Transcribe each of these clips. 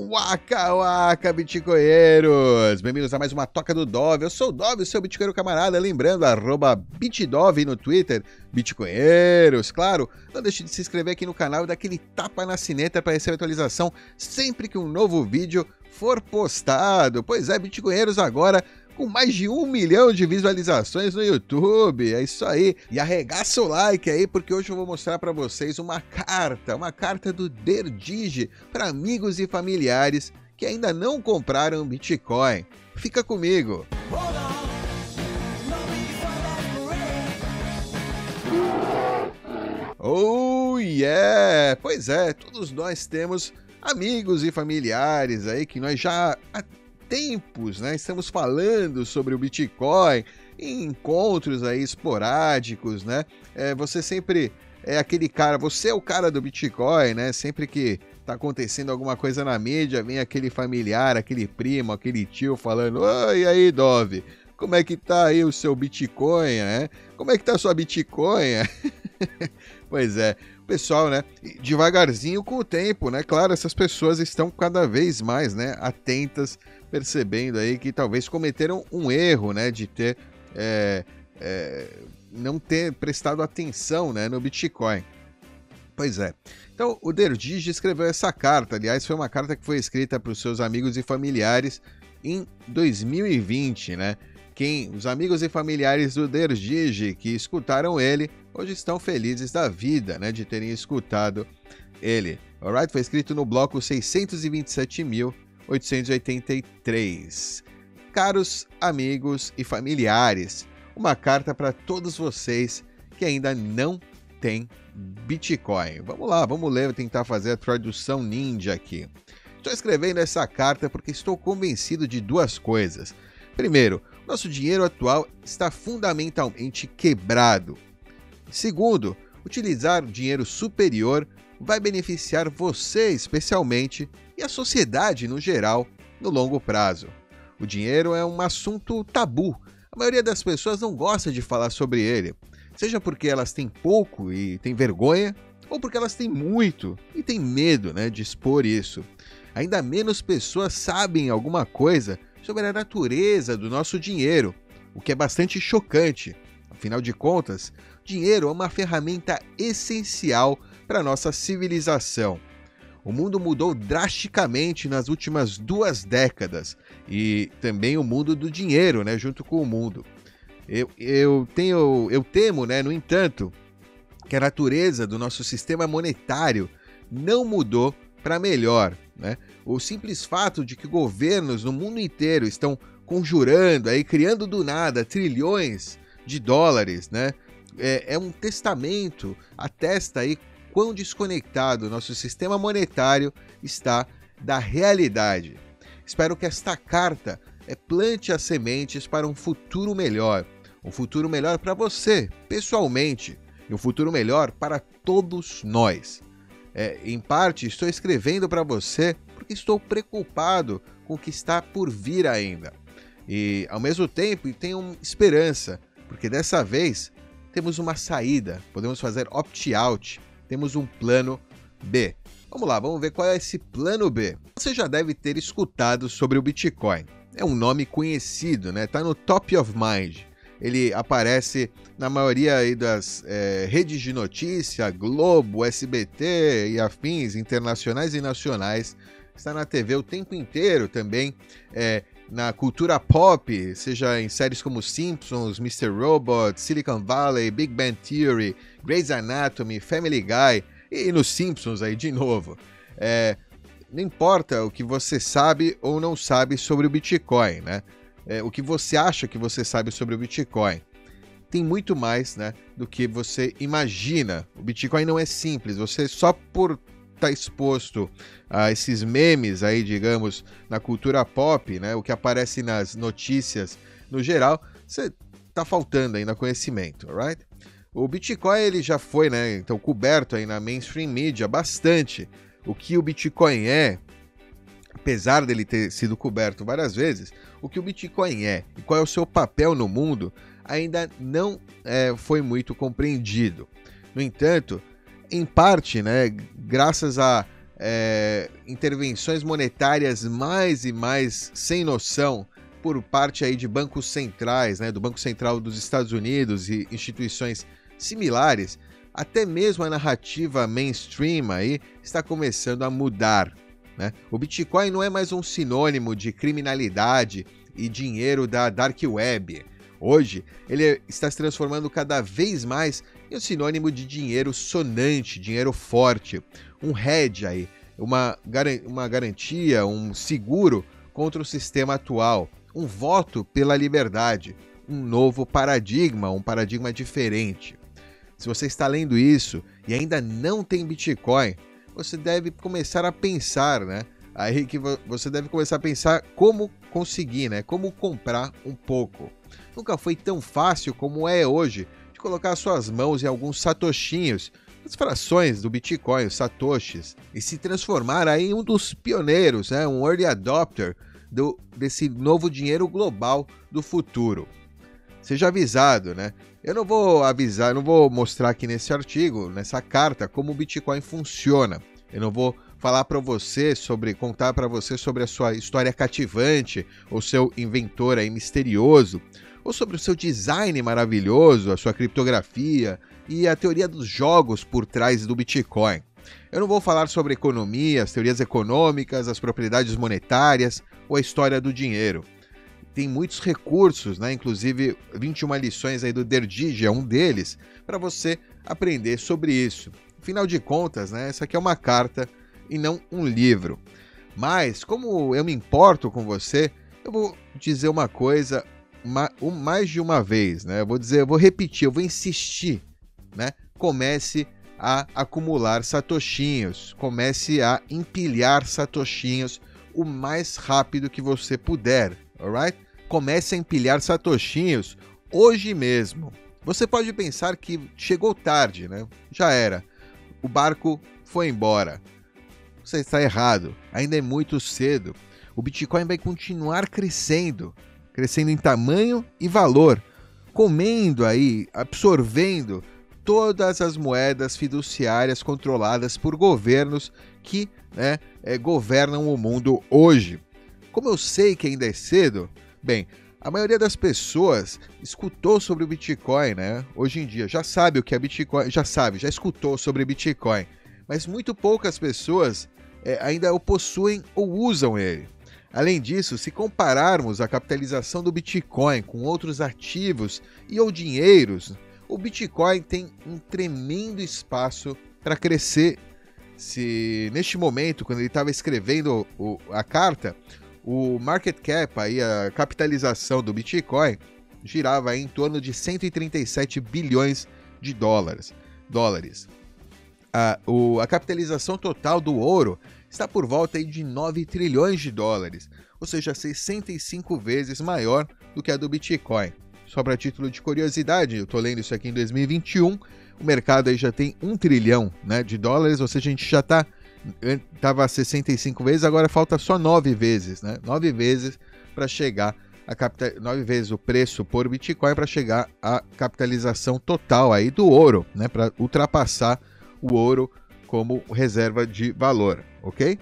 Waka Waka Bitcoinheiros! Bem-vindos a mais uma Toca do Dove. Eu sou o Dove, seu Bitcoinheiro camarada. Lembrando, arroba Bitdove no Twitter, Bitcoinheiros. Claro, não deixe de se inscrever aqui no canal e dar aquele tapa na sineta para receber atualização sempre que um novo vídeo for postado. Pois é, Bitcoinheiros agora com mais de um milhão de visualizações no YouTube. É isso aí. E arregaça o like aí, porque hoje eu vou mostrar para vocês uma carta, uma carta do Derdige para amigos e familiares que ainda não compraram Bitcoin. Fica comigo. Oh yeah! Pois é, todos nós temos amigos e familiares aí que nós já tempos, né? Estamos falando sobre o Bitcoin em encontros aí esporádicos, né? É, você sempre é aquele cara, você é o cara do Bitcoin, né? Sempre que tá acontecendo alguma coisa na mídia, vem aquele familiar, aquele primo, aquele tio falando: Oi, aí, Dove, como é que tá aí o seu Bitcoin, né? Como é que tá a sua Bitcoin? pois é, pessoal, né? Devagarzinho com o tempo, né? Claro, essas pessoas estão cada vez mais, né? Atentas percebendo aí que talvez cometeram um erro, né, de ter é, é, não ter prestado atenção, né, no Bitcoin. Pois é. Então, o Derdige escreveu essa carta. Aliás, foi uma carta que foi escrita para os seus amigos e familiares em 2020, né? Quem, os amigos e familiares do Derdige que escutaram ele hoje estão felizes da vida, né? De terem escutado ele. Alright? Foi escrito no bloco 627.000 1883. Caros amigos e familiares, uma carta para todos vocês que ainda não tem Bitcoin. Vamos lá, vamos ler, tentar fazer a tradução ninja aqui. Estou escrevendo essa carta porque estou convencido de duas coisas. Primeiro, nosso dinheiro atual está fundamentalmente quebrado. Segundo, utilizar dinheiro superior vai beneficiar você especialmente e a sociedade no geral no longo prazo. O dinheiro é um assunto tabu. A maioria das pessoas não gosta de falar sobre ele, seja porque elas têm pouco e têm vergonha, ou porque elas têm muito e têm medo né, de expor isso. Ainda menos pessoas sabem alguma coisa sobre a natureza do nosso dinheiro, o que é bastante chocante. Afinal de contas, dinheiro é uma ferramenta essencial para nossa civilização. O mundo mudou drasticamente nas últimas duas décadas e também o mundo do dinheiro, né, junto com o mundo. Eu, eu tenho, eu temo, né, no entanto, que a natureza do nosso sistema monetário não mudou para melhor. Né? O simples fato de que governos no mundo inteiro estão conjurando, aí, criando do nada trilhões de dólares, né? É, é um testamento, atesta aí quão desconectado nosso sistema monetário está da realidade. Espero que esta carta é, plante as sementes para um futuro melhor, um futuro melhor para você, pessoalmente, e um futuro melhor para todos nós. É, em parte, estou escrevendo para você porque estou preocupado com o que está por vir ainda. E, ao mesmo tempo, tenho esperança, porque dessa vez temos uma saída, podemos fazer opt-out temos um plano B. Vamos lá, vamos ver qual é esse plano B. Você já deve ter escutado sobre o Bitcoin. É um nome conhecido, né? Tá no top of mind. Ele aparece na maioria das é, redes de notícia, Globo, SBT e afins internacionais e nacionais. Está na TV o tempo inteiro também. É, na cultura pop, seja em séries como Simpsons, Mr. Robot, Silicon Valley, Big Bang Theory, Grey's Anatomy, Family Guy e nos Simpsons aí de novo. É, não importa o que você sabe ou não sabe sobre o Bitcoin, né? É, o que você acha que você sabe sobre o Bitcoin. Tem muito mais né, do que você imagina. O Bitcoin não é simples. Você só por está exposto a esses memes aí, digamos, na cultura pop, né, o que aparece nas notícias no geral, você tá faltando ainda conhecimento, right? O Bitcoin ele já foi, né, então coberto aí na mainstream media bastante. O que o Bitcoin é, apesar dele ter sido coberto várias vezes, o que o Bitcoin é e qual é o seu papel no mundo ainda não é, foi muito compreendido. No entanto, em parte, né, graças a é, intervenções monetárias mais e mais sem noção por parte aí de bancos centrais, né, do Banco Central dos Estados Unidos e instituições similares, até mesmo a narrativa mainstream aí está começando a mudar. Né? O Bitcoin não é mais um sinônimo de criminalidade e dinheiro da dark web. Hoje, ele está se transformando cada vez mais em um sinônimo de dinheiro sonante, dinheiro forte, um hedge aí, uma, uma garantia, um seguro contra o sistema atual, um voto pela liberdade, um novo paradigma, um paradigma diferente. Se você está lendo isso e ainda não tem Bitcoin, você deve começar a pensar, né? Aí que você deve começar a pensar como conseguir, né? Como comprar um pouco. Nunca foi tão fácil como é hoje de colocar suas mãos em alguns satoshinhos, as frações do Bitcoin, os satoshis, e se transformar aí em um dos pioneiros, né? Um early adopter do, desse novo dinheiro global do futuro. Seja avisado, né? Eu não vou avisar, não vou mostrar aqui nesse artigo, nessa carta, como o Bitcoin funciona. Eu não vou falar para você sobre, contar para você sobre a sua história cativante, ou seu inventor aí misterioso, ou sobre o seu design maravilhoso, a sua criptografia e a teoria dos jogos por trás do Bitcoin. Eu não vou falar sobre economia, as teorias econômicas, as propriedades monetárias ou a história do dinheiro tem muitos recursos, né? Inclusive 21 lições aí do Derdigi é um deles, para você aprender sobre isso. Afinal de contas, né? Essa aqui é uma carta e não um livro. Mas, como eu me importo com você, eu vou dizer uma coisa mais de uma vez, né? Eu vou dizer, eu vou repetir, eu vou insistir, né? Comece a acumular satoshinhos, comece a empilhar satoshinhos o mais rápido que você puder, alright? comece a empilhar satoshinhos hoje mesmo. Você pode pensar que chegou tarde, né? Já era. O barco foi embora. Você está errado. Ainda é muito cedo. O Bitcoin vai continuar crescendo, crescendo em tamanho e valor, comendo aí, absorvendo todas as moedas fiduciárias controladas por governos que né, é, governam o mundo hoje. Como eu sei que ainda é cedo, Bem, a maioria das pessoas escutou sobre o Bitcoin, né? Hoje em dia já sabe o que é Bitcoin, já sabe, já escutou sobre Bitcoin, mas muito poucas pessoas é, ainda o possuem ou usam ele. Além disso, se compararmos a capitalização do Bitcoin com outros ativos e ou dinheiros, o Bitcoin tem um tremendo espaço para crescer. Se neste momento, quando ele estava escrevendo o, a carta, o market cap, aí, a capitalização do Bitcoin, girava em torno de 137 bilhões de dólares. dólares. A, o, a capitalização total do ouro está por volta de 9 trilhões de dólares, ou seja, 65 vezes maior do que a do Bitcoin. Só para título de curiosidade, eu estou lendo isso aqui em 2021, o mercado aí já tem 1 trilhão né, de dólares, ou seja, a gente já está estava 65 vezes, agora falta só 9 vezes, né? 9 vezes para chegar a capital, 9 vezes o preço por Bitcoin para chegar à capitalização total aí do ouro, né? Para ultrapassar o ouro como reserva de valor, ok?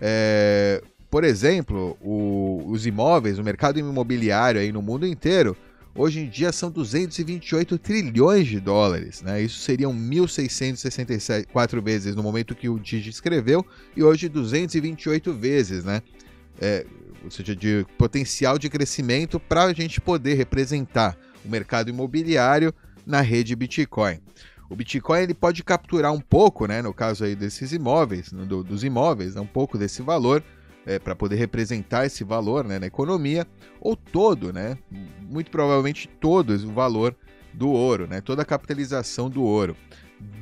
É, por exemplo, o, os imóveis, o mercado imobiliário aí no mundo inteiro hoje em dia são 228 trilhões de dólares. Né? Isso seriam 1.664 vezes no momento que o Digi escreveu e hoje 228 vezes, né? É, ou seja, de potencial de crescimento para a gente poder representar o mercado imobiliário na rede Bitcoin. O Bitcoin ele pode capturar um pouco, né, no caso aí desses imóveis, do, dos imóveis, né, um pouco desse valor, é, para poder representar esse valor né, na economia, ou todo, né, muito provavelmente todo o valor do ouro, né, toda a capitalização do ouro.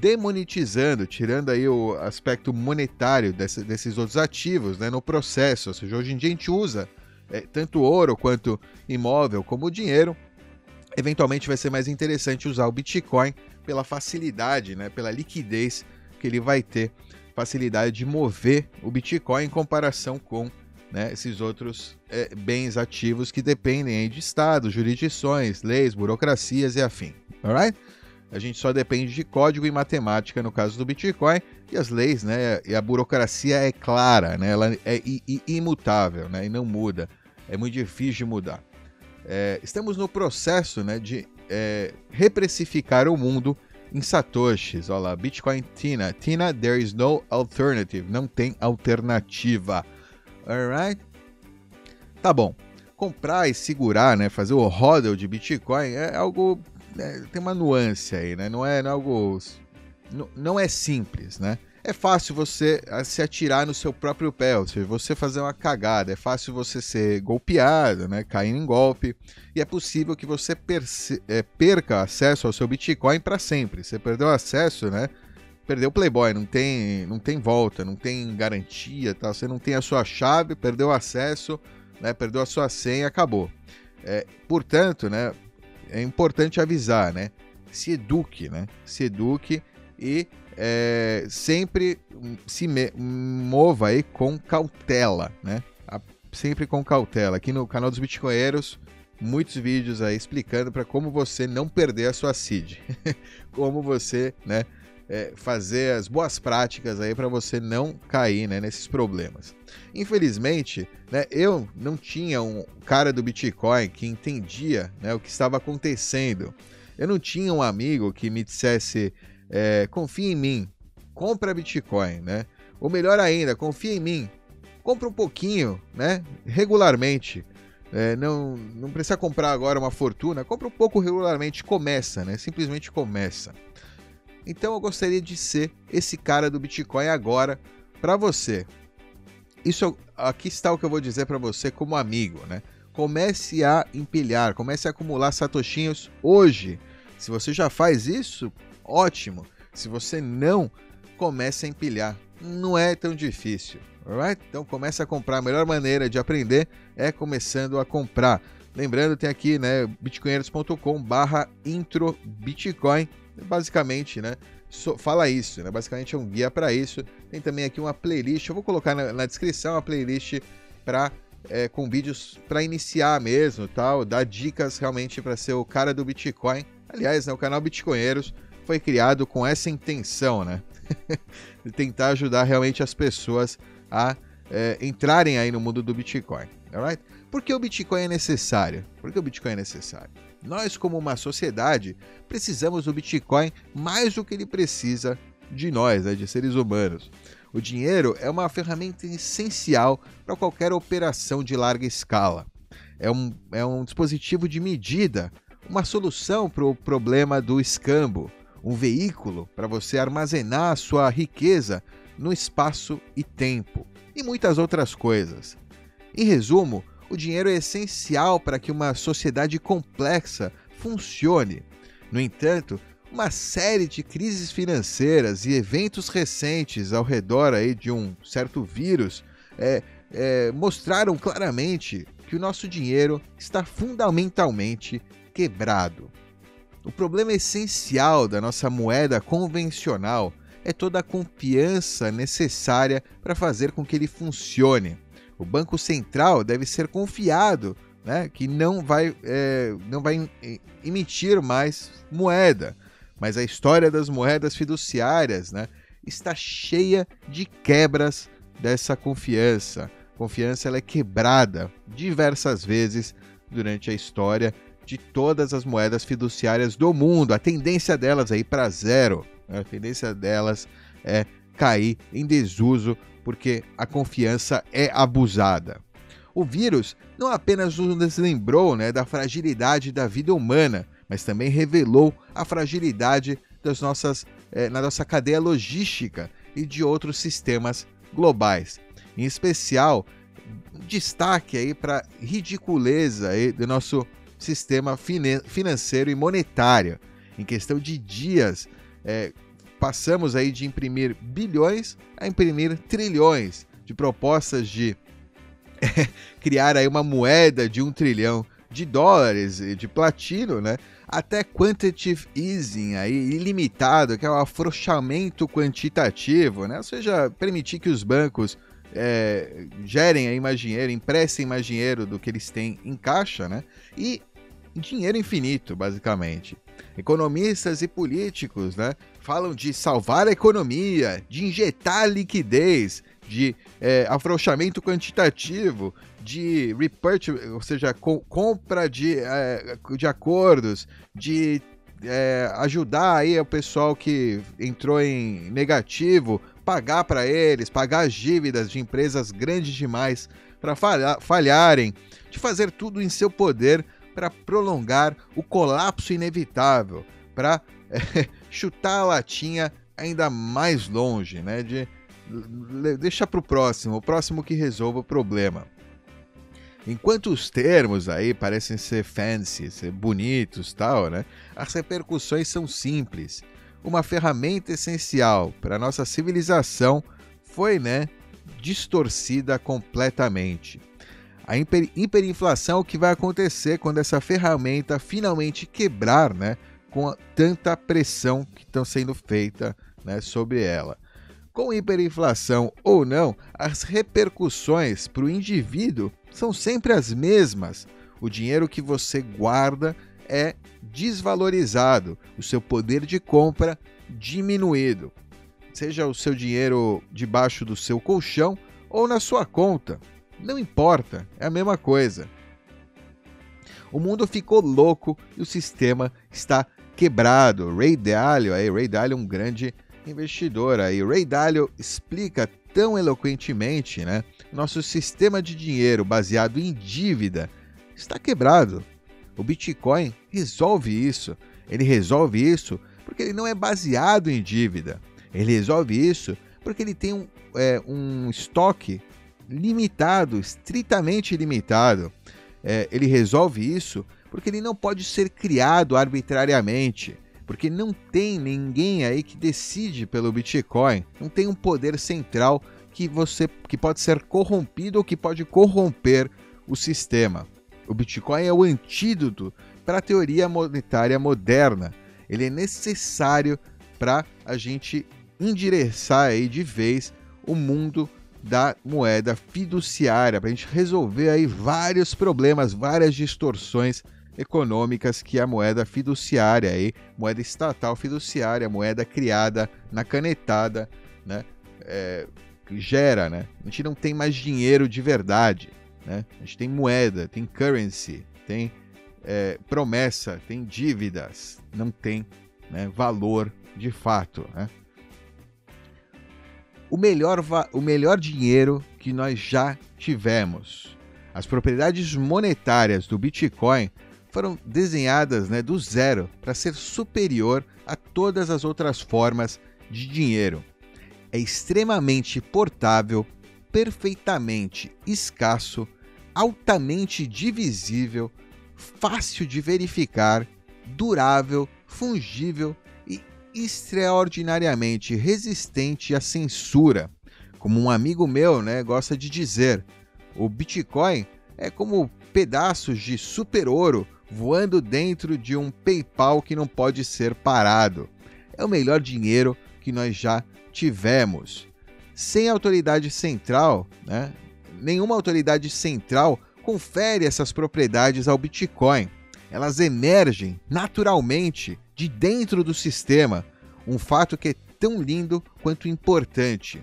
Demonetizando, tirando aí o aspecto monetário desse, desses outros ativos né, no processo. Ou seja, hoje em dia a gente usa é, tanto ouro quanto imóvel como dinheiro. Eventualmente vai ser mais interessante usar o Bitcoin pela facilidade, né, pela liquidez que ele vai ter facilidade de mover o Bitcoin em comparação com né, esses outros é, bens ativos que dependem de estados, jurisdições, leis, burocracias e afim. Alright? A gente só depende de código e matemática no caso do Bitcoin. e as leis, né, e a burocracia é clara, né, ela é imutável, né, e não muda. É muito difícil de mudar. É, estamos no processo, né, de é, reprecificar o mundo em satoshis. Olha lá, Bitcoin Tina. Tina, there is no alternative. Não tem alternativa. Alright? Tá bom. Comprar e segurar, né, fazer o hodl de Bitcoin é algo... É, tem uma nuance aí, né? Não é, não é algo não é simples, né? É fácil você ah, se atirar no seu próprio pé, ou seja, você fazer uma cagada, é fácil você ser golpeado, né, cair em golpe, e é possível que você é, perca acesso ao seu Bitcoin para sempre. Você perdeu acesso, né? Perdeu o Playboy, não tem, não tem volta, não tem garantia, tá? Você não tem a sua chave, perdeu acesso, né? Perdeu a sua senha, acabou. É, portanto, né? É importante avisar, né? Se eduque, né? Se eduque e é, sempre se mova aí com cautela, né? Sempre com cautela. Aqui no canal dos Bitcoinheiros, muitos vídeos aí explicando para como você não perder a sua seed, como você, né, é, fazer as boas práticas aí para você não cair né, nesses problemas. Infelizmente, né, eu não tinha um cara do Bitcoin que entendia né, o que estava acontecendo. Eu não tinha um amigo que me dissesse é, confia em mim, compra Bitcoin, né? Ou melhor ainda, confia em mim, compra um pouquinho, né? Regularmente. É, não, não precisa comprar agora uma fortuna, compra um pouco regularmente, começa, né? Simplesmente começa. Então eu gostaria de ser esse cara do Bitcoin agora para você. Isso aqui está o que eu vou dizer para você como amigo, né? Comece a empilhar, comece a acumular satoshinhos hoje. Se você já faz isso, ótimo. Se você não, comece a empilhar. Não é tão difícil, alright? Então comece a comprar. A melhor maneira de aprender é começando a comprar. Lembrando, tem aqui, né, bitcoinheiros.com barra intro Bitcoin. Basicamente, né, so, fala isso, né? Basicamente é um guia para isso. Tem também aqui uma playlist, eu vou colocar na, na descrição uma playlist para é, com vídeos para iniciar mesmo, tal, dar dicas realmente para ser o cara do Bitcoin. Aliás, né, o canal Bitcoinheiros foi criado com essa intenção, né? de tentar ajudar realmente as pessoas a é, entrarem aí no mundo do Bitcoin, alright? Por que o Bitcoin é necessário? Por que o Bitcoin é necessário? Nós, como uma sociedade, precisamos do Bitcoin mais do que ele precisa de nós, né, de seres humanos. O dinheiro é uma ferramenta essencial para qualquer operação de larga escala. É um, é um dispositivo de medida, uma solução para o problema do escambo, um veículo para você armazenar sua riqueza no espaço e tempo, e muitas outras coisas. Em resumo, o dinheiro é essencial para que uma sociedade complexa funcione. No entanto, uma série de crises financeiras e eventos recentes ao redor aí de um certo vírus é, é, mostraram claramente que o nosso dinheiro está fundamentalmente quebrado. O problema essencial da nossa moeda convencional é toda a confiança necessária para fazer com que ele funcione. O Banco Central deve ser confiado né, que não vai, é, não vai emitir mais moeda. Mas a história das moedas fiduciárias né, está cheia de quebras dessa confiança. Confiança ela é quebrada diversas vezes durante a história de todas as moedas fiduciárias do mundo. A tendência delas é ir para zero. A tendência delas é cair em desuso porque a confiança é abusada. O vírus não apenas nos lembrou né, da fragilidade da vida humana, mas também revelou a fragilidade das nossas, é, na nossa cadeia logística e de outros sistemas globais. Em especial, destaque aí para ridiculeza aí do nosso sistema financeiro e monetário. Em questão de dias, é, passamos aí de imprimir bilhões a imprimir trilhões de propostas de é, criar aí uma moeda de um trilhão de dólares de platino, né? Até quantitative easing aí ilimitado, que é o afrouxamento quantitativo, né? Ou seja, permitir que os bancos é, gerem aí mais dinheiro, emprestem mais dinheiro do que eles têm em caixa, né? E dinheiro infinito, basicamente. Economistas e políticos, né, falam de salvar a economia, de injetar liquidez, de é, afrouxamento quantitativo, de repurchase, ou seja, com, compra de, é, de acordos, de é, ajudar aí o pessoal que entrou em negativo, pagar para eles, pagar as dívidas de empresas grandes demais para falha, falharem, de fazer tudo em seu poder para prolongar o colapso inevitável, para é, chutar a latinha ainda mais longe, né? De deixar para o próximo, o próximo que resolva o problema. Enquanto os termos aí parecem ser fancy, ser bonitos, tal, né? As repercussões são simples. Uma ferramenta essencial para nossa civilização foi, né, distorcida completamente. A hiper, hiperinflação é o que vai acontecer quando essa ferramenta finalmente quebrar, né, com tanta pressão que estão sendo feita, né, sobre ela. Com hiperinflação ou não, as repercussões para o indivíduo são sempre as mesmas. O dinheiro que você guarda é desvalorizado, o seu poder de compra diminuído. Seja o seu dinheiro debaixo do seu colchão ou na sua conta, não importa, é a mesma coisa. O mundo ficou louco e o sistema está quebrado. Ray Dalio, aí, Ray Dalio é um grande investidor aí. Ray Dalio explica tão eloquentemente, né? Nosso sistema de dinheiro baseado em dívida está quebrado. O Bitcoin resolve isso. Ele resolve isso porque ele não é baseado em dívida. Ele resolve isso porque ele tem um, é, um estoque limitado, estritamente limitado. É, ele resolve isso porque ele não pode ser criado arbitrariamente porque não tem ninguém aí que decide pelo Bitcoin, não tem um poder central que você que pode ser corrompido ou que pode corromper o sistema. O Bitcoin é o antídoto para a teoria monetária moderna. Ele é necessário para a gente endereçar aí de vez o mundo da moeda fiduciária, para a gente resolver aí vários problemas, várias distorções econômicas que a moeda fiduciária, aí, moeda estatal fiduciária, moeda criada na canetada, né, é, gera. Né? A gente não tem mais dinheiro de verdade. Né? A gente tem moeda, tem currency, tem é, promessa, tem dívidas, não tem né, valor de fato. Né? O, melhor o melhor dinheiro que nós já tivemos. As propriedades monetárias do Bitcoin foram desenhadas né, do zero para ser superior a todas as outras formas de dinheiro. É extremamente portável, perfeitamente escasso, altamente divisível, fácil de verificar, durável, fungível extraordinariamente resistente à censura. Como um amigo meu né, gosta de dizer, o Bitcoin é como pedaços de super ouro voando dentro de um PayPal que não pode ser parado. É o melhor dinheiro que nós já tivemos. Sem autoridade central, né? nenhuma autoridade central confere essas propriedades ao Bitcoin. Elas emergem naturalmente de dentro do sistema, um fato que é tão lindo quanto importante.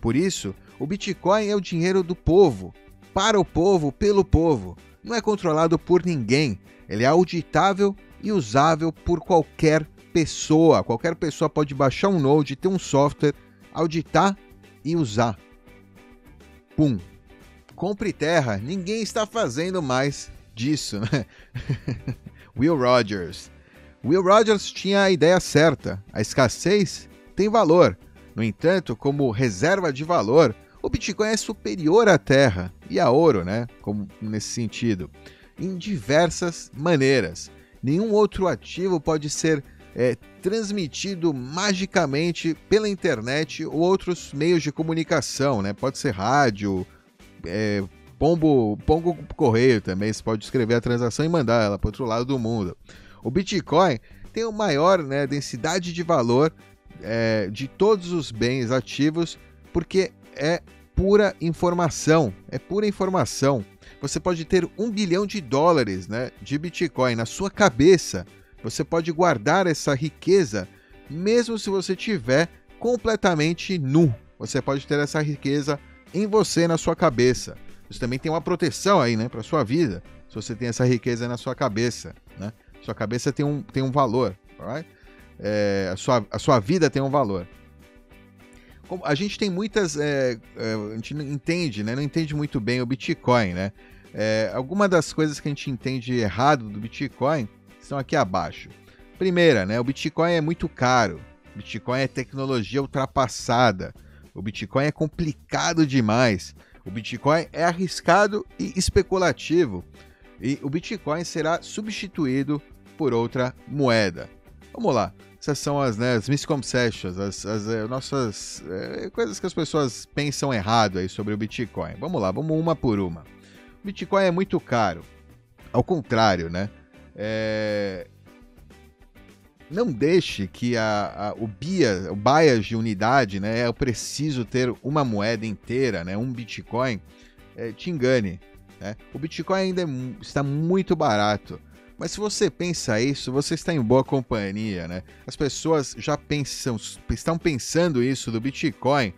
Por isso, o Bitcoin é o dinheiro do povo, para o povo, pelo povo. Não é controlado por ninguém, ele é auditável e usável por qualquer pessoa. Qualquer pessoa pode baixar um Node, ter um software, auditar e usar. Pum. Compre terra. Ninguém está fazendo mais disso, né? Will Rogers. Will Rogers tinha a ideia certa. A escassez tem valor. No entanto, como reserva de valor, o Bitcoin é superior à terra e a ouro, né? Como nesse sentido em diversas maneiras. Nenhum outro ativo pode ser é, transmitido magicamente pela internet ou outros meios de comunicação, né? Pode ser rádio, é, pombo, pombo correio também. Você pode escrever a transação e mandar ela para outro lado do mundo. O Bitcoin tem o maior né, densidade de valor é, de todos os bens ativos porque é pura informação. É pura informação você pode ter um bilhão de dólares né, de Bitcoin na sua cabeça. Você pode guardar essa riqueza mesmo se você tiver completamente nu. Você pode ter essa riqueza em você, na sua cabeça. Você também tem uma proteção aí, né, para sua vida, se você tem essa riqueza na sua cabeça, né? Sua cabeça tem um, tem um valor, alright? É, a, sua, a sua vida tem um valor. Como a gente tem muitas. É, é, a gente não entende, né? Não entende muito bem o Bitcoin, né? É, alguma das coisas que a gente entende errado do Bitcoin estão aqui abaixo. Primeira, né? O Bitcoin é muito caro. Bitcoin é tecnologia ultrapassada. O Bitcoin é complicado demais. O Bitcoin é arriscado e especulativo. E o Bitcoin será substituído por outra moeda. Vamos lá. Essas são as, né, as misconceptions, as, as é, nossas é, coisas que as pessoas pensam errado aí sobre o Bitcoin. Vamos lá, vamos uma por uma. O Bitcoin é muito caro. Ao contrário, né? É... Não deixe que a, a, o, BIA, o bias de unidade, né? Eu preciso ter uma moeda inteira, né? Um Bitcoin, é, te engane. Né? O Bitcoin ainda é, está muito barato. Mas se você pensa isso, você está em boa companhia, né? As pessoas já pensam, estão pensando isso do Bitcoin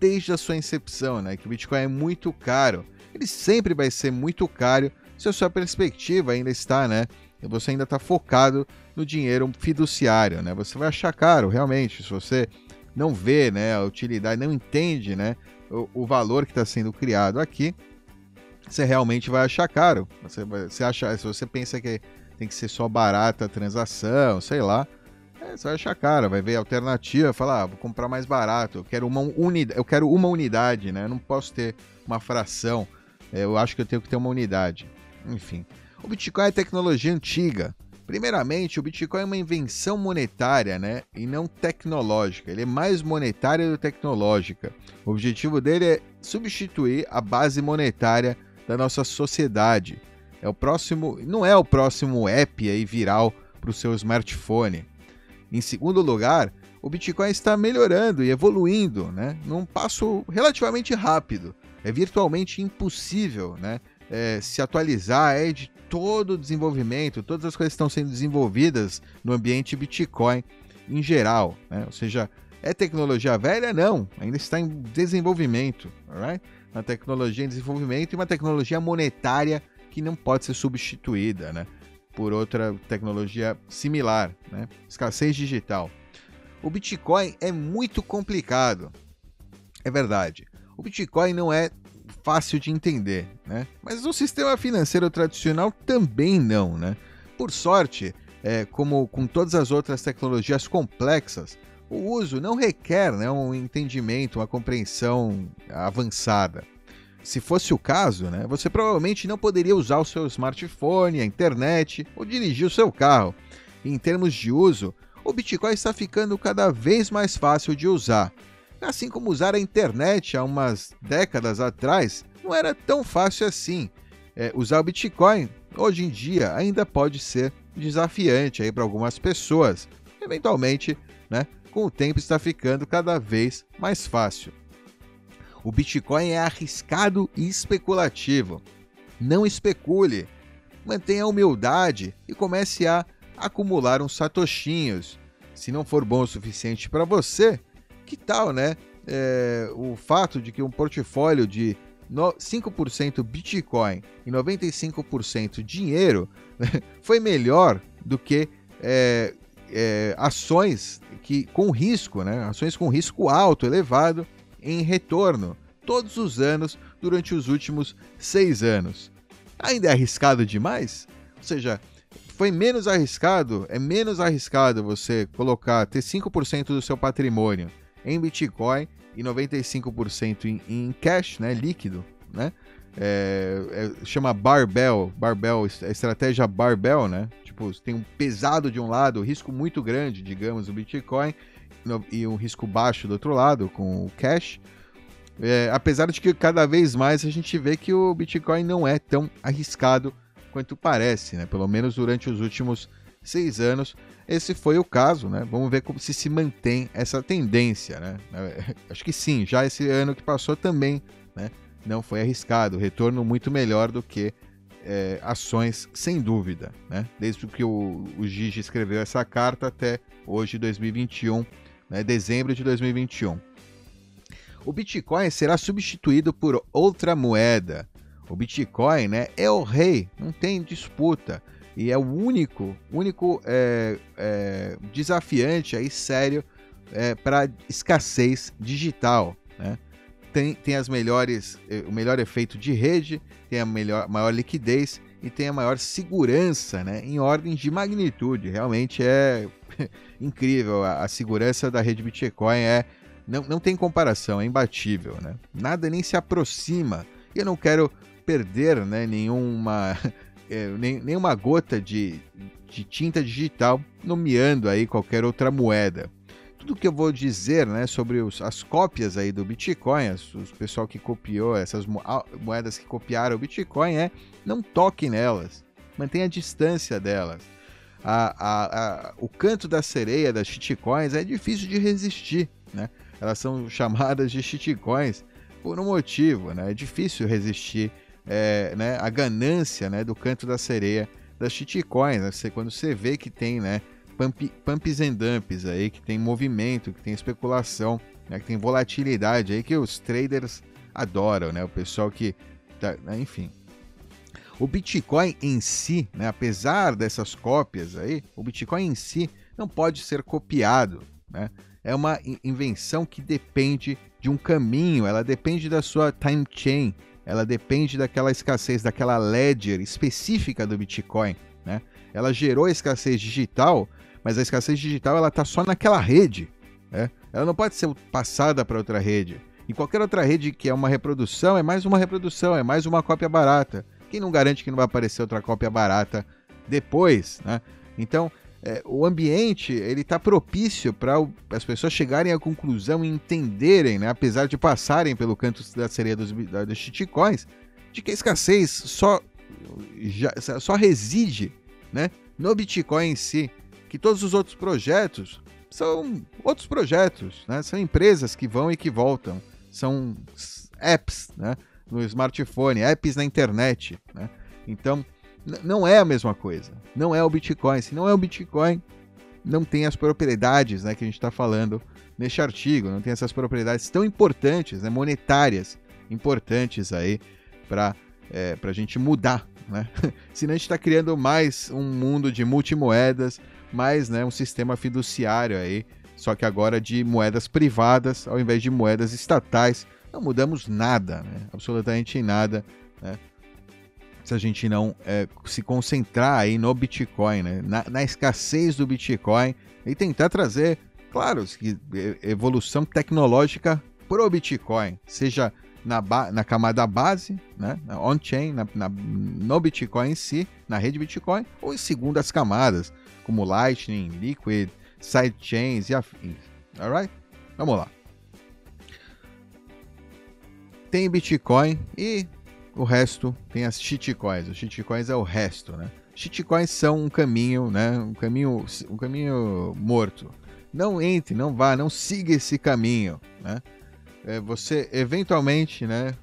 desde a sua incepção, né? Que o Bitcoin é muito caro ele sempre vai ser muito caro se a sua perspectiva ainda está, né? Você ainda está focado no dinheiro fiduciário, né? Você vai achar caro, realmente, se você não vê, né, a utilidade, não entende, né, o, o valor que está sendo criado aqui, você realmente vai achar caro. Você, você acha, se você pensa que tem que ser só barata a transação, sei lá, é, você vai achar caro, vai ver alternativa, falar, ah, vou comprar mais barato, eu quero uma unidade, eu quero uma unidade, né? Eu não posso ter uma fração. Eu acho que eu tenho que ter uma unidade. Enfim. O Bitcoin é tecnologia antiga. Primeiramente, o Bitcoin é uma invenção monetária, né? E não tecnológica. Ele é mais monetária do que tecnológica. O objetivo dele é substituir a base monetária da nossa sociedade. É o próximo, não é o próximo app aí viral para o seu smartphone. Em segundo lugar, o Bitcoin está melhorando e evoluindo, né? Num passo relativamente rápido é virtualmente impossível né, é, se atualizar é de todo o desenvolvimento, todas as coisas que estão sendo desenvolvidas no ambiente Bitcoin em geral. Né? Ou seja, é tecnologia velha? Não, ainda está em desenvolvimento. Alright? Uma tecnologia em desenvolvimento e uma tecnologia monetária que não pode ser substituída né, por outra tecnologia similar, né? escassez digital. O Bitcoin é muito complicado, é verdade. O Bitcoin não é fácil de entender, né? Mas o sistema financeiro tradicional também não, né? Por sorte, é, como com todas as outras tecnologias complexas, o uso não requer né, um entendimento, uma compreensão avançada. Se fosse o caso, né, você provavelmente não poderia usar o seu smartphone, a internet ou dirigir o seu carro. em termos de uso, o Bitcoin está ficando cada vez mais fácil de usar Assim como usar a internet há umas décadas atrás não era tão fácil assim. É, usar o Bitcoin hoje em dia ainda pode ser desafiante para algumas pessoas. Eventualmente, né, com o tempo está ficando cada vez mais fácil. O Bitcoin é arriscado e especulativo. Não especule. Mantenha a humildade e comece a acumular uns satoshinhos. Se não for bom o suficiente para você, que tal, né? É, o fato de que um portfólio de 5% Bitcoin e 95% dinheiro né, foi melhor do que é, é, ações que com risco, né? Ações com risco alto, elevado em retorno todos os anos durante os últimos seis anos. Ainda é arriscado demais? Ou seja, foi menos arriscado, é menos arriscado você colocar, ter 5% do seu patrimônio em Bitcoin e 95% em, em cash, né, líquido, né? É, é, chama barbell, barbell, estratégia barbell, né? Tipo, tem um pesado de um lado, risco muito grande, digamos, o Bitcoin, e um risco baixo do outro lado, com o cash. É, apesar de que cada vez mais a gente vê que o Bitcoin não é tão arriscado quanto parece, né? Pelo menos durante os últimos seis anos, esse foi o caso, né? Vamos ver como se se mantém essa tendência, né? Acho que sim, já esse ano que passou também, né? Não foi arriscado, retorno muito melhor do que é, ações, sem dúvida, né? Desde que o, o Gigi escreveu essa carta até hoje, 2021, né? dezembro de 2021. O Bitcoin será substituído por outra moeda. O Bitcoin né, é o rei, não tem disputa. E é o único, único é, é, desafiante aí sério é, para escassez digital. Né? Tem, tem as melhores, é, o melhor efeito de rede, tem a melhor, maior liquidez e tem a maior segurança né, em ordem de magnitude. Realmente é incrível. A, a segurança da rede Bitcoin é não, não tem comparação, é imbatível, né? Nada nem se aproxima. E eu não quero perder né, nenhuma, é, nem, nenhuma gota de, de tinta digital nomeando aí qualquer outra moeda. Tudo que eu vou dizer né, sobre os, as cópias aí do Bitcoin, os, os pessoal que copiou, essas moedas que copiaram o Bitcoin, é não toque nelas, mantenha a distância delas. A, a, a, o canto da sereia das shitcoins é difícil de resistir, né? elas são chamadas de shitcoins por um motivo, né? É difícil resistir é, né, a ganância né, do canto da sereia das shitcoins. Né? Você, quando você vê que tem né, pump, pumps and dumps aí, que tem movimento, que tem especulação, né, que tem volatilidade aí que os traders adoram, né? O pessoal que. Tá, né, enfim. O Bitcoin em si, né, apesar dessas cópias aí, o Bitcoin em si não pode ser copiado, né? é uma invenção que depende de um caminho, ela depende da sua time chain, ela depende daquela escassez, daquela ledger específica do Bitcoin. Né? Ela gerou a escassez digital, mas a escassez digital ela está só naquela rede. Né? Ela não pode ser passada para outra rede. Em qualquer outra rede que é uma reprodução, é mais uma reprodução, é mais uma cópia barata. Quem não garante que não vai aparecer outra cópia barata depois? Né? Então, é, o ambiente ele está propício para as pessoas chegarem à conclusão e entenderem, né, apesar de passarem pelo canto da sereia dos, dos shitcoins, de que a escassez só, já, só reside né, no Bitcoin em si, que todos os outros projetos são outros projetos, né, são empresas que vão e que voltam, são apps né, no smartphone, apps na internet. Né, então, não é a mesma coisa. Não é o Bitcoin. Se não é o Bitcoin, não tem as propriedades né, que a gente está falando neste artigo. Não tem essas propriedades tão importantes, né, monetárias, importantes aí para é, a gente mudar. Né? Senão a gente está criando mais um mundo de multimoedas, mais né, um sistema fiduciário aí, só que agora de moedas privadas ao invés de moedas estatais. Não mudamos nada, né? absolutamente nada. Né? Se a gente não é, se concentrar aí no Bitcoin, né? na, na, escassez do Bitcoin e tentar trazer, claro, evolução tecnológica pro Bitcoin, seja na, na camada base, né? on-chain, na, na, no Bitcoin em si, na rede Bitcoin, ou em segundas camadas, como Lightning, Liquid, sidechains e afins. Alright? Vamos lá. Tem Bitcoin e o resto tem as shitcoins. Os shitcoins é o resto, né? Shitcoins são um caminho, né? Um caminho, um caminho morto. Não entre, não vá, não siga esse caminho, né? É, você eventualmente, né?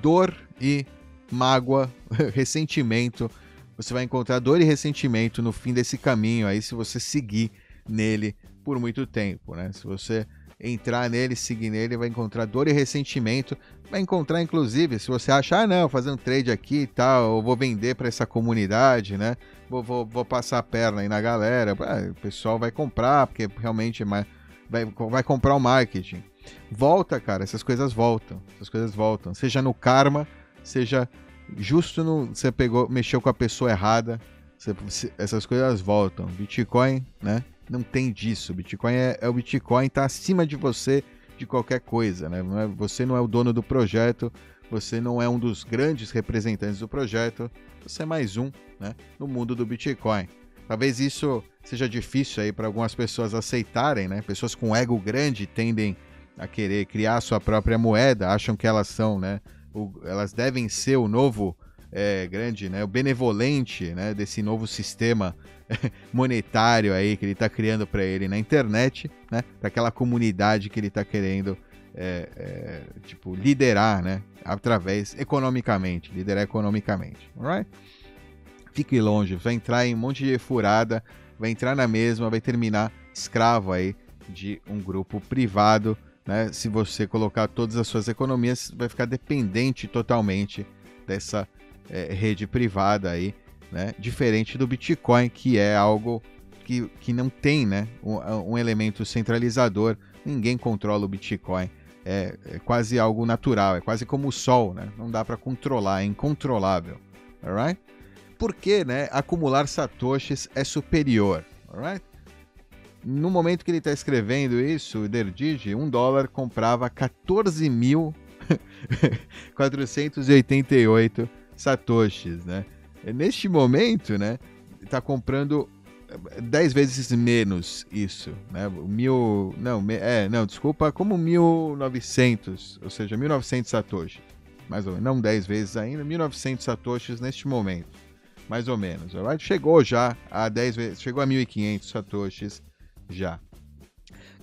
Dor e mágoa, ressentimento. Você vai encontrar dor e ressentimento no fim desse caminho aí se você seguir nele por muito tempo, né? Se você entrar nele, seguir nele, vai encontrar dor e ressentimento. Vai encontrar, inclusive, se você achar, ah, não, fazer um trade aqui e tal, eu vou vender para essa comunidade, né? Vou, vou, vou, passar a perna aí na galera. Ah, o pessoal vai comprar, porque realmente é vai, vai comprar o marketing. Volta, cara, essas coisas voltam. Essas coisas voltam. Seja no karma, seja justo no. Você pegou, mexeu com a pessoa errada. Você, essas coisas voltam. Bitcoin, né? Não tem disso. O Bitcoin é, é o Bitcoin, está acima de você de qualquer coisa, né? É, você não é o dono do projeto, você não é um dos grandes representantes do projeto, você é mais um, né? No mundo do Bitcoin. Talvez isso seja difícil aí para algumas pessoas aceitarem, né? Pessoas com ego grande tendem a querer criar sua própria moeda, acham que elas são, né? O, elas devem ser o novo é, grande, né? O benevolente, né? Desse novo sistema monetário aí que ele está criando para ele na internet, né? Para aquela comunidade que ele está querendo é, é, tipo, liderar, né? Através, economicamente, liderar economicamente, alright? Fique longe, vai entrar em um monte de furada, vai entrar na mesma, vai terminar escravo aí de um grupo privado, né? Se você colocar todas as suas economias, vai ficar dependente totalmente dessa é, rede privada aí, né? Diferente do Bitcoin, que é algo que, que não tem, né? Um, um elemento centralizador, ninguém controla o Bitcoin é, é, quase algo natural, é quase como o sol, né? Não dá para controlar, é incontrolável, alright? Porque, né, acumular satoshis é superior, alright? No momento que ele está escrevendo isso, o Derdigi, um dólar comprava 14.488 satoshis, né? Neste momento, né, está comprando 10 vezes menos isso, né? Mil, não, é, não, desculpa, como 1900, ou seja, 1900 satoshis, mais ou menos, não 10 vezes ainda, 1900 satoshis neste momento, mais ou menos? Chegou já a 10 vezes, chegou a 1500 satoshis já.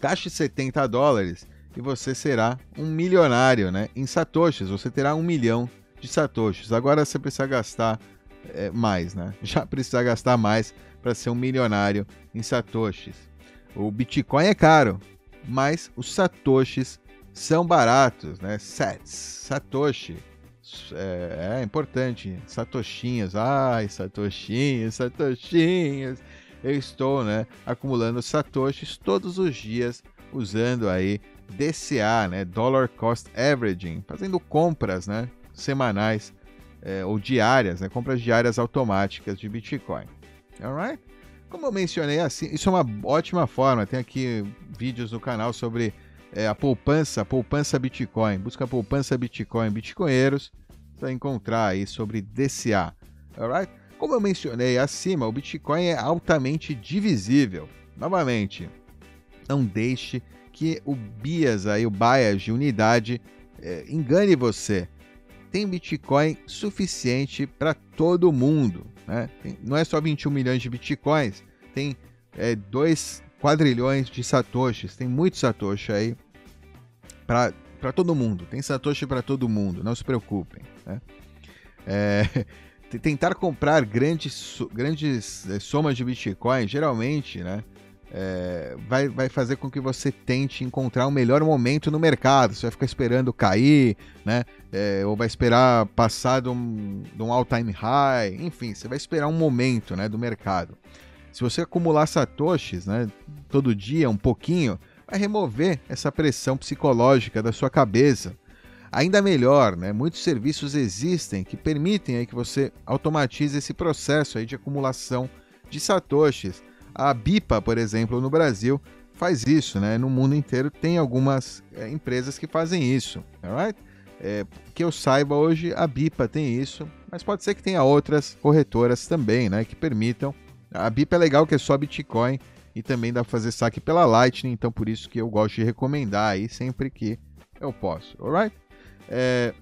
Gaste 70 dólares e você será um milionário, né? Em satoshis, você terá um milhão de satoshis. Agora você precisa gastar é, mais, né? Já precisa gastar mais para ser um milionário em satoshis. O Bitcoin é caro, mas os satoshis são baratos, né? Sats, satoshi. É, é importante. Satoshinhas, ai, satoshinhas, satoshinhas. Eu estou, né, acumulando satoshis todos os dias usando aí DCA, né, Dollar Cost Averaging, fazendo compras, né, semanais é, ou diárias, né, compras diárias automáticas de Bitcoin. Alright? Como eu mencionei, assim, isso é uma ótima forma. Tem aqui vídeos no canal sobre é, a poupança, poupança Bitcoin. Busca poupança Bitcoin, Bitcoinheiros, para encontrar aí sobre DCA. Alright? Como eu mencionei acima, o Bitcoin é altamente divisível. Novamente, não deixe que o bias aí, o bias de unidade é, engane você tem Bitcoin suficiente para todo mundo. Né? Tem, não é só 21 milhões de Bitcoins, tem é, 2 quadrilhões de Satoshis, tem muito Satoshi aí para todo mundo. Tem Satoshi para todo mundo, não se preocupem. Né? É, tentar comprar grandes, grandes é, somas de Bitcoin, geralmente, né? É, vai, vai fazer com que você tente encontrar um melhor momento no mercado. Você vai ficar esperando cair, né? É, ou vai esperar passar de um, de um all-time high. Enfim, você vai esperar um momento né, do mercado. Se você acumular satoshis né, todo dia, um pouquinho, vai remover essa pressão psicológica da sua cabeça. Ainda melhor, né, muitos serviços existem que permitem aí que você automatize esse processo aí de acumulação de satoshis a BIPA, por exemplo, no Brasil, faz isso, né? No mundo inteiro tem algumas é, empresas que fazem isso, alright? É, que eu saiba hoje, a BIPA tem isso, mas pode ser que tenha outras corretoras também, né? Que permitam. A BIPA é legal que é só Bitcoin e também dá para fazer saque pela Lightning, então por isso que eu gosto de recomendar aí sempre que eu posso, alright? É,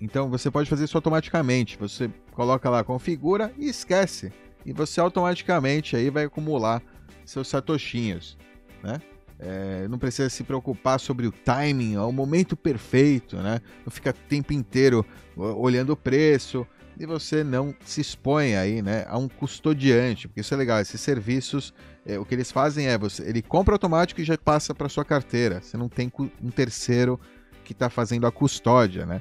então você pode fazer isso automaticamente. Você coloca lá, configura e esquece e você automaticamente aí vai acumular seus satoshinhos, né? É, não precisa se preocupar sobre o timing, o momento perfeito, né? Não fica o tempo inteiro olhando o preço e você não se expõe aí, né, a um custodiante, porque isso é legal. Esses serviços, é, o que eles fazem é você, ele compra automático e já passa para sua carteira. Você não tem um terceiro que está fazendo a custódia, né?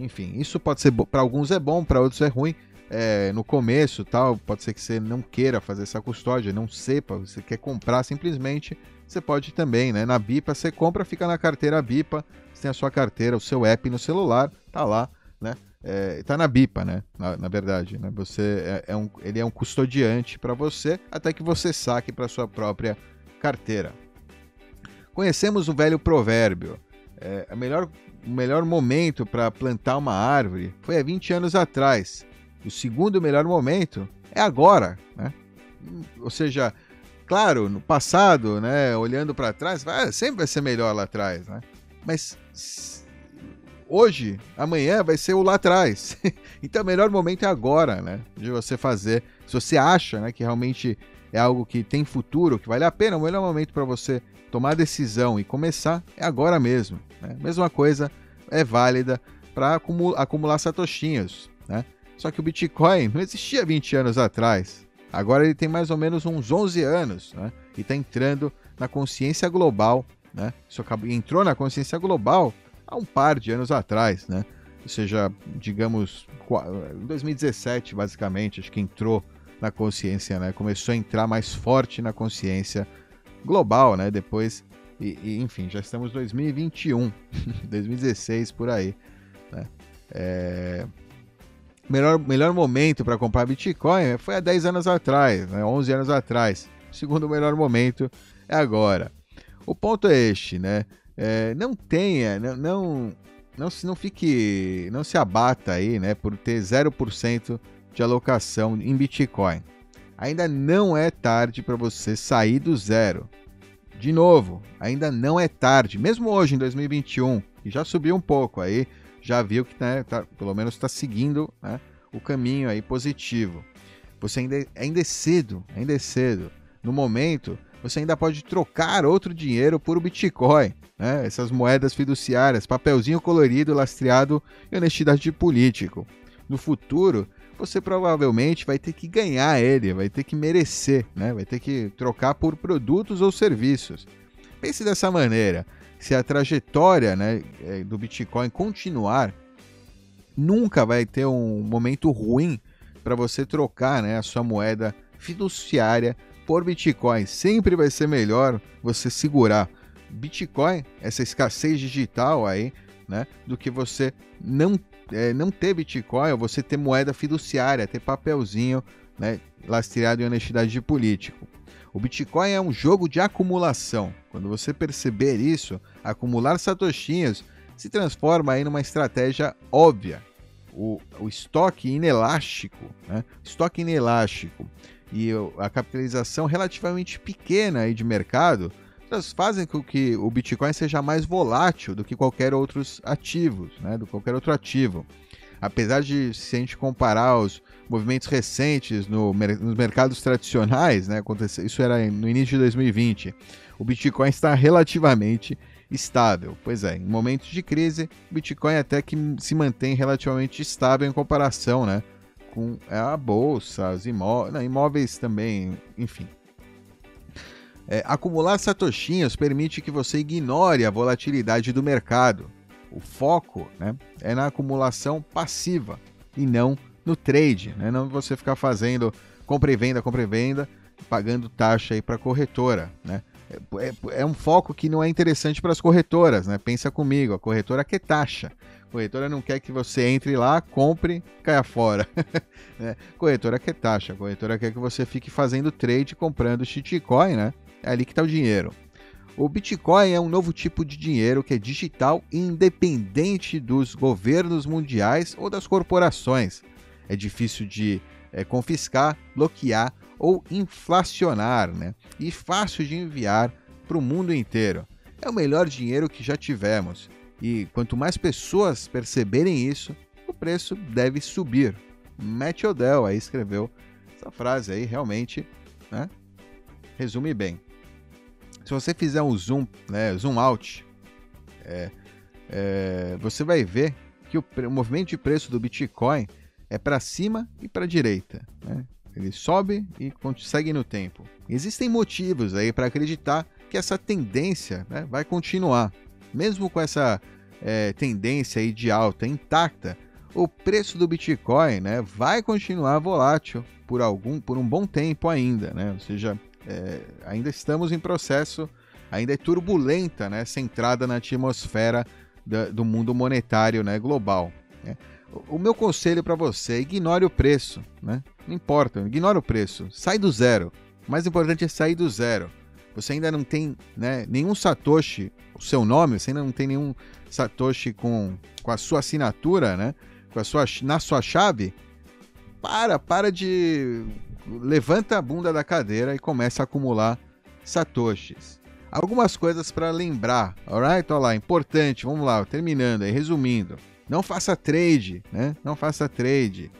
Enfim, isso pode ser para alguns é bom, para outros é ruim é, no começo tal, pode ser que você não queira fazer essa custódia, não sepa, você quer comprar simplesmente, você pode também, né? Na BIPA você compra, fica na carteira BIPA, você tem a sua carteira, o seu app no celular, tá lá, né? É, tá na BIPA, né? Na, na verdade, né? Você é, é, um, ele é um custodiante para você até que você saque para sua própria carteira. Conhecemos o velho provérbio. É, a melhor, o melhor momento para plantar uma árvore foi há 20 anos atrás o segundo melhor momento é agora, né? Ou seja, claro, no passado, né, olhando para trás, vai, sempre vai ser melhor lá atrás, né? Mas hoje, amanhã vai ser o lá atrás. então o melhor momento é agora, né? De você fazer. Se você acha, né, que realmente é algo que tem futuro, que vale a pena, o melhor momento para você tomar decisão e começar, é agora mesmo. Né? Mesma coisa é válida para acumular satoshinhos. Né? Só que o Bitcoin não existia 20 anos atrás. Agora ele tem mais ou menos uns 11 anos né? e está entrando na consciência global. Né? Isso entrou na consciência global há um par de anos atrás. Né? Ou seja, digamos, em 2017, basicamente, acho que entrou na consciência, né? Começou a entrar mais forte na consciência global, né? Depois, e, e enfim, já estamos em 2021, 2016 por aí, né? É... Melhor, melhor momento para comprar Bitcoin foi há 10 anos atrás, né? 11 anos atrás. O segundo melhor momento é agora. O ponto é este, né? É, não tenha, não, não, não, se, não fique, não se abata aí, né, por ter 0% de alocação em Bitcoin. Ainda não é tarde para você sair do zero. De novo, ainda não é tarde, mesmo hoje em 2021, e já subiu um pouco aí, já viu que né, tá, pelo menos está seguindo né, o caminho aí positivo. Você ainda, ainda é cedo, ainda é cedo. No momento, você ainda pode trocar outro dinheiro por Bitcoin, né? essas moedas fiduciárias, papelzinho colorido, lastreado e honestidade de político. No futuro, você provavelmente vai ter que ganhar ele, vai ter que merecer, né? vai ter que trocar por produtos ou serviços. Pense dessa maneira: se a trajetória né, é, do Bitcoin continuar, nunca vai ter um momento ruim para você trocar né, a sua moeda fiduciária por Bitcoin. Sempre vai ser melhor você segurar Bitcoin, essa escassez digital aí, né, do que você não é, não ter Bitcoin, ou você ter moeda fiduciária, ter papelzinho né, lastreado em honestidade de político. O Bitcoin é um jogo de acumulação. Quando você perceber isso, acumular satoshinhos se transforma aí numa estratégia óbvia. O, o estoque inelástico, né? estoque inelástico e a capitalização relativamente pequena aí de mercado fazem com que o Bitcoin seja mais volátil do que qualquer outros ativos, né, do qualquer outro ativo. Apesar de, se a gente comparar os movimentos recentes no, nos mercados tradicionais, né, isso era no início de 2020, o Bitcoin está relativamente estável. Pois é, em momentos de crise, o Bitcoin até que se mantém relativamente estável em comparação né, com a bolsa, os imóveis, não, imóveis também, enfim, é, acumular satoshinhos permite que você ignore a volatilidade do mercado. O foco né, é na acumulação passiva e não no trade, né? não você ficar fazendo compra e venda, compra e venda, pagando taxa para a corretora. Né? É, é, é, um foco que não é interessante para as corretoras. Né? Pensa comigo, a corretora quer taxa. A corretora não quer que você entre lá, compre, caia fora. né? Corretora quer taxa. A corretora quer que você fique fazendo trade, comprando shitcoin, né? É ali que está o dinheiro. O Bitcoin é um novo tipo de dinheiro que é digital e independente dos governos mundiais ou das corporações. É difícil de é, confiscar, bloquear ou inflacionar, né? E fácil de enviar para o mundo inteiro. É o melhor dinheiro que já tivemos. E quanto mais pessoas perceberem isso, o preço deve subir. Matt Odell aí escreveu essa frase aí, realmente, né? Resume bem se você fizer um zoom, né, zoom out, é, é, você vai ver que o, o, movimento de preço do Bitcoin é para cima e para direita. Né? Ele sobe e segue no tempo. Existem motivos aí para acreditar que essa tendência né, vai continuar. Mesmo com essa é, tendência aí de alta intacta, o preço do Bitcoin né, vai continuar volátil por algum por um bom tempo ainda, né? Ou seja, é, ainda estamos em processo, ainda é turbulenta né, essa entrada na atmosfera da, do mundo monetário né, global. Né? O, meu conselho para você, ignore o preço, né? não importa, ignore o preço, sai do zero. O mais importante é sair do zero. Você ainda não tem né, nenhum Satoshi, o seu nome, você ainda não tem nenhum Satoshi com, com a sua assinatura, né? Com a sua, na sua chave. Para, para de levanta a bunda da cadeira e começa a acumular satoshis. Algumas coisas para lembrar, alright? Olha lá, importante, vamos lá, terminando aí, resumindo. Não faça trade, né? Não faça trade.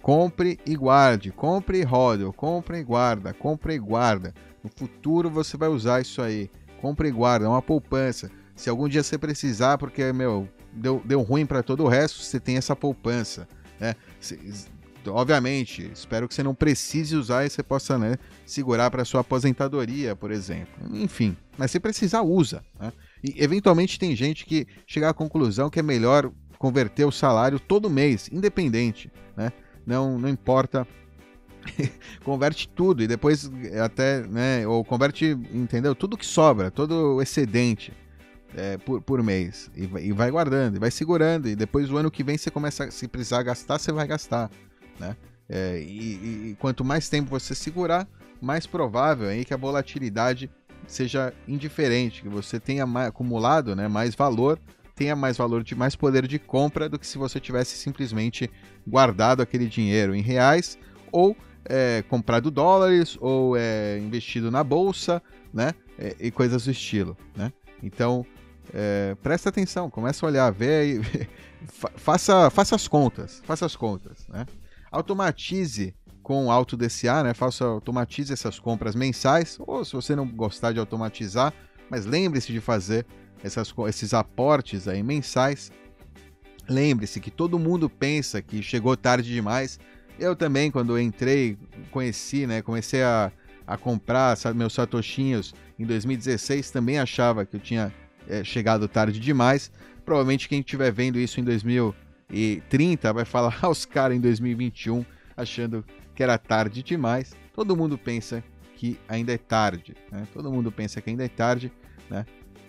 Compre e guarde, compre e roda, compre e guarda, compre e guarda. No futuro você vai usar isso aí. compra e guarda, é uma poupança. Se algum dia você precisar, porque, meu, deu, deu ruim para todo o resto, você tem essa poupança. Né? Se, obviamente, espero que você não precise usar e você possa né, segurar para sua aposentadoria, por exemplo. Enfim, mas se precisar, usa. Né? E eventualmente tem gente que chega à conclusão que é melhor converter o salário todo mês, independente. Né? Não, não importa converte tudo e depois até, né, ou converte, entendeu? Tudo que sobra, todo o excedente é, por, por mês e, e, vai guardando, e vai segurando e depois o ano que vem você começa, se precisar gastar, você vai gastar, né? É, e, e, quanto mais tempo você segurar, mais provável aí que a volatilidade seja indiferente, que você tenha mais, acumulado, né, mais valor, tenha mais valor de mais poder de compra do que se você tivesse simplesmente guardado aquele dinheiro em reais ou é, comprado dólares ou é, investido na bolsa, né? É, e coisas do estilo, né? Então, é, presta atenção, começa a olhar, vê aí, faça, faça as contas, faça as contas, né? Automatize com Auto DCA, né? Faça, automatize essas compras mensais, ou se você não gostar de automatizar, mas lembre-se de fazer essas, esses aportes aí mensais. Lembre-se que todo mundo pensa que chegou tarde demais, eu também, quando entrei, conheci, né? Comecei a, a comprar meus satoshinhos em 2016, também achava que eu tinha é, chegado tarde demais. Provavelmente quem estiver vendo isso em 2030 vai falar aos caras em 2021 achando que era tarde demais. Todo mundo pensa que ainda é tarde, né? Todo mundo pensa que ainda é tarde, né?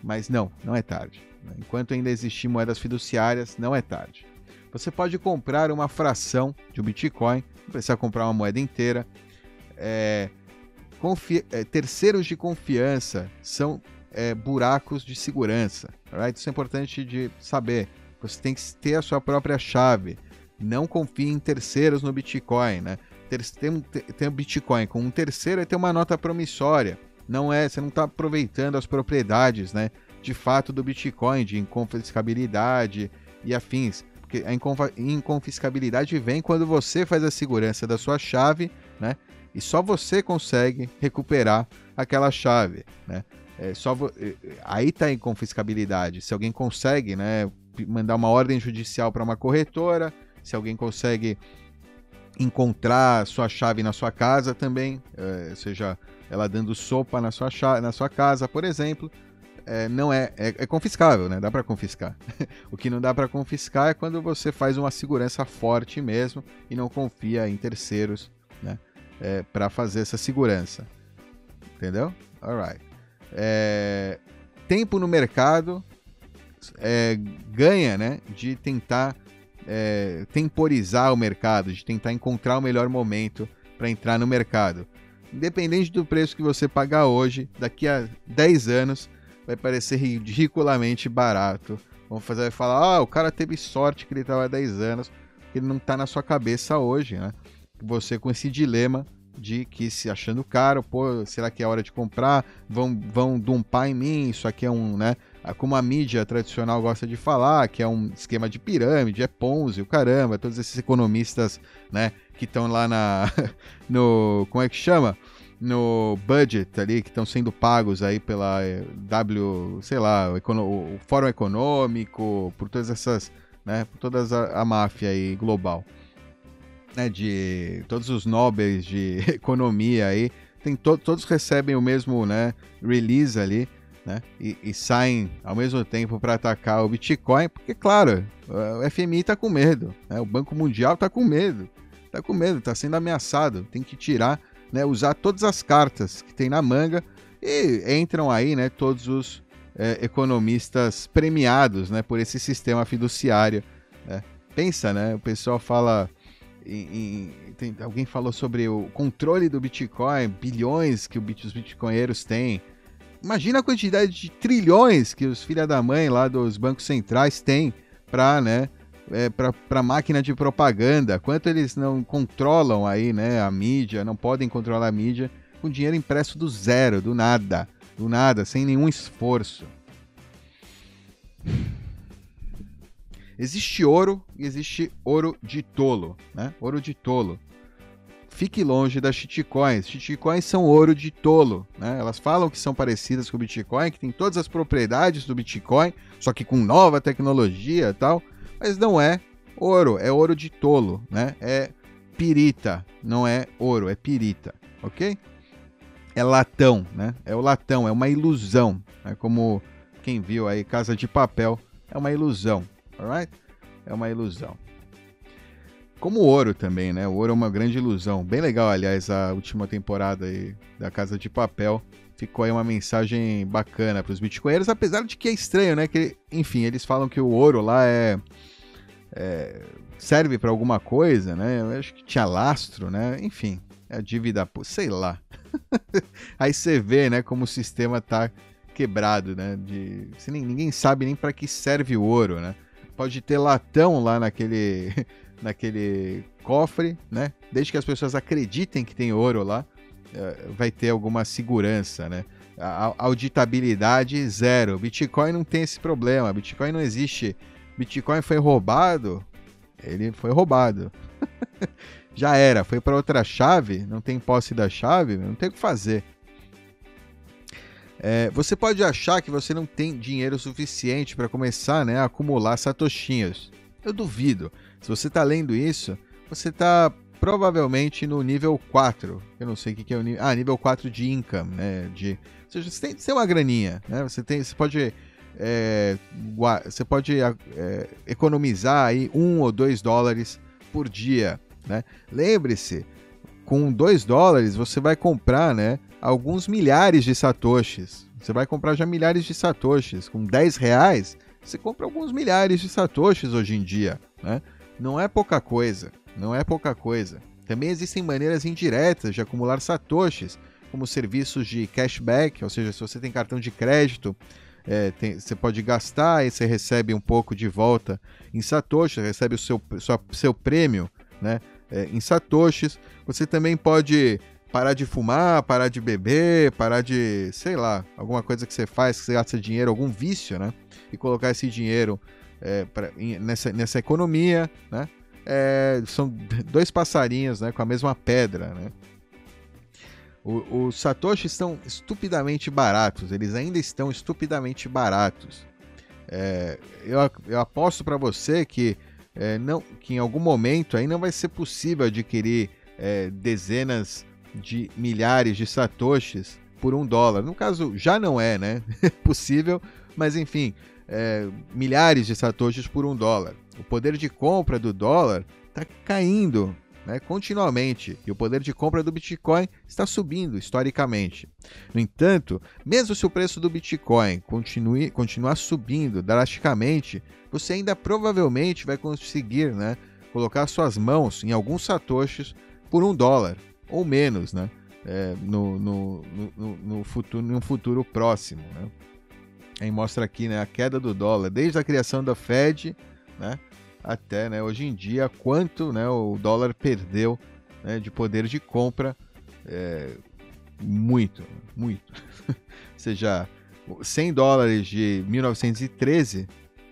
Mas não, não é tarde. Enquanto ainda existir moedas fiduciárias, não é tarde. Você pode comprar uma fração de um Bitcoin, não precisa comprar uma moeda inteira. É, é, terceiros de confiança são é, buracos de segurança. Right? Isso é importante de saber. Você tem que ter a sua própria chave. Não confie em terceiros no Bitcoin. Né? Ter, tem um Bitcoin com um terceiro é ter uma nota promissória. Não é, você não está aproveitando as propriedades, né, de fato do Bitcoin, de inconfiscabilidade e afins porque a inconfiscabilidade vem quando você faz a segurança da sua chave, né? E só você consegue recuperar aquela chave, né? É só vo... aí está a inconfiscabilidade. Se alguém consegue, né, mandar uma ordem judicial para uma corretora, se alguém consegue encontrar sua chave na sua casa também, é, seja ela dando sopa na sua, chave, na sua casa, por exemplo, é, não é, é, é, confiscável, né? Dá para confiscar. o que não dá para confiscar é quando você faz uma segurança forte mesmo e não confia em terceiros, né? É, para fazer essa segurança. Entendeu? Alright. É, tempo no mercado é, ganha, né? De tentar é, temporizar o mercado, de tentar encontrar o melhor momento para entrar no mercado. Independente do preço que você pagar hoje, daqui a 10 anos vai parecer ridiculamente barato. Vão fazer, vai falar, ah, o cara teve sorte que ele estava há 10 anos, que ele não está na sua cabeça hoje, né? Você com esse dilema de que se achando caro, pô, será que é hora de comprar? Vão, vão dumpar em mim, isso aqui é um, né? Como a mídia tradicional gosta de falar, que é um esquema de pirâmide, é Ponzi, o caramba, todos esses economistas, né, que estão lá na, no, como é que chama? no budget ali que estão sendo pagos aí pela eh, W, sei lá, o, o, Fórum Econômico, por todas essas, né, por toda a, a máfia aí global, né, de todos os nobres de economia aí, tem to, todos recebem o mesmo, né, release ali, né, e, e saem ao mesmo tempo para atacar o Bitcoin, porque claro, o FMI está com medo, né, o Banco Mundial está com medo, está com medo, está sendo ameaçado, tem que tirar né, usar todas as cartas que tem na manga e entram aí né, todos os é, economistas premiados né, por esse sistema fiduciário. Né. Pensa, né? O pessoal fala. Em, em, tem, alguém falou sobre o controle do Bitcoin, bilhões que os bitcoinheiros têm. Imagina a quantidade de trilhões que os filha da mãe lá dos bancos centrais têm para né, é, para máquina de propaganda, quanto eles não controlam aí, né, a mídia, não podem controlar a mídia com dinheiro impresso do zero, do nada, do nada, sem nenhum esforço. Existe ouro e existe ouro de tolo, né? Ouro de tolo. Fique longe das shitcoins. Shitcoins são ouro de tolo, né? Elas falam que são parecidas com o Bitcoin, que tem todas as propriedades do Bitcoin, só que com nova tecnologia e tal, mas não é ouro, é ouro de tolo, né? É pirita, não é ouro, é pirita, ok? É latão, né? É o latão, é uma ilusão, é como quem viu aí Casa de Papel, é uma ilusão, alright? É uma ilusão. Como o ouro também, né? O ouro é uma grande ilusão. Bem legal, aliás, a última temporada aí da Casa de Papel. Ficou aí uma mensagem bacana para os bitcoinheiros, apesar de que é estranho, né? Que, enfim, eles falam que o ouro lá é, é serve para alguma coisa, né? Eu acho que tinha lastro, né? Enfim, é a dívida, sei lá. aí você vê, né, como o sistema tá quebrado, né? De, ninguém sabe nem para que serve o ouro, né? Pode ter latão lá naquele naquele cofre, né? Desde que as pessoas acreditem que tem ouro lá, eh, vai ter alguma segurança, né? A auditabilidade zero. Bitcoin não tem esse problema. Bitcoin não existe. Bitcoin foi roubado, ele foi roubado. Já era, foi para outra chave, não tem posse da chave, não tem o que fazer. É, você pode achar que você não tem dinheiro suficiente para começar né, a acumular satoshinhos. Eu duvido. Se você está lendo isso, você está provavelmente no nível 4. Eu não sei o que, é o nível. Ah, nível 4 de income, né? De, ou seja, você tem, você tem uma graninha, né? Você, tem, você pode. É, você pode é, economizar aí um ou dois dólares por dia, né? Lembre-se, com dois dólares você vai comprar, né? Alguns milhares de satoshis. Você vai comprar já milhares de satoshis. Com 10 reais, você compra alguns milhares de satoshis hoje em dia, né? Não é pouca coisa, não é pouca coisa. Também existem maneiras indiretas de acumular satoshis, como serviços de cashback, ou seja, se você tem cartão de crédito, é, tem, você pode gastar e você recebe um pouco de volta em satoshis, recebe o seu, sua, seu prêmio né, é, em satoshis. Você também pode parar de fumar, parar de beber, parar de, sei lá, alguma coisa que você faz, que você gasta dinheiro, algum vício, né? E colocar esse dinheiro é, pra, nessa, nessa economia, né? É, são dois passarinhos né, com a mesma pedra. Né? Os satoshis estão estupidamente baratos, eles ainda estão estupidamente baratos. É, eu, eu, aposto para você que, é, não, que em algum momento aí não vai ser possível adquirir é, dezenas de milhares de satoshis por um dólar. No caso, já não é né? possível, mas enfim, é, milhares de satoshis por um dólar. O poder de compra do dólar está caindo né, continuamente e o poder de compra do Bitcoin está subindo historicamente. No entanto, mesmo se o preço do Bitcoin continue, continuar subindo drasticamente, você ainda provavelmente vai conseguir né, colocar suas mãos em alguns satoshis por um dólar ou menos né, é, no, no, no, no, futuro, num futuro próximo. Né? Aí mostra aqui né, a queda do dólar, desde a criação da Fed né, até né, hoje em dia, quanto né, o dólar perdeu né, de poder de compra. É, muito, muito. Ou seja, 100 dólares de 1913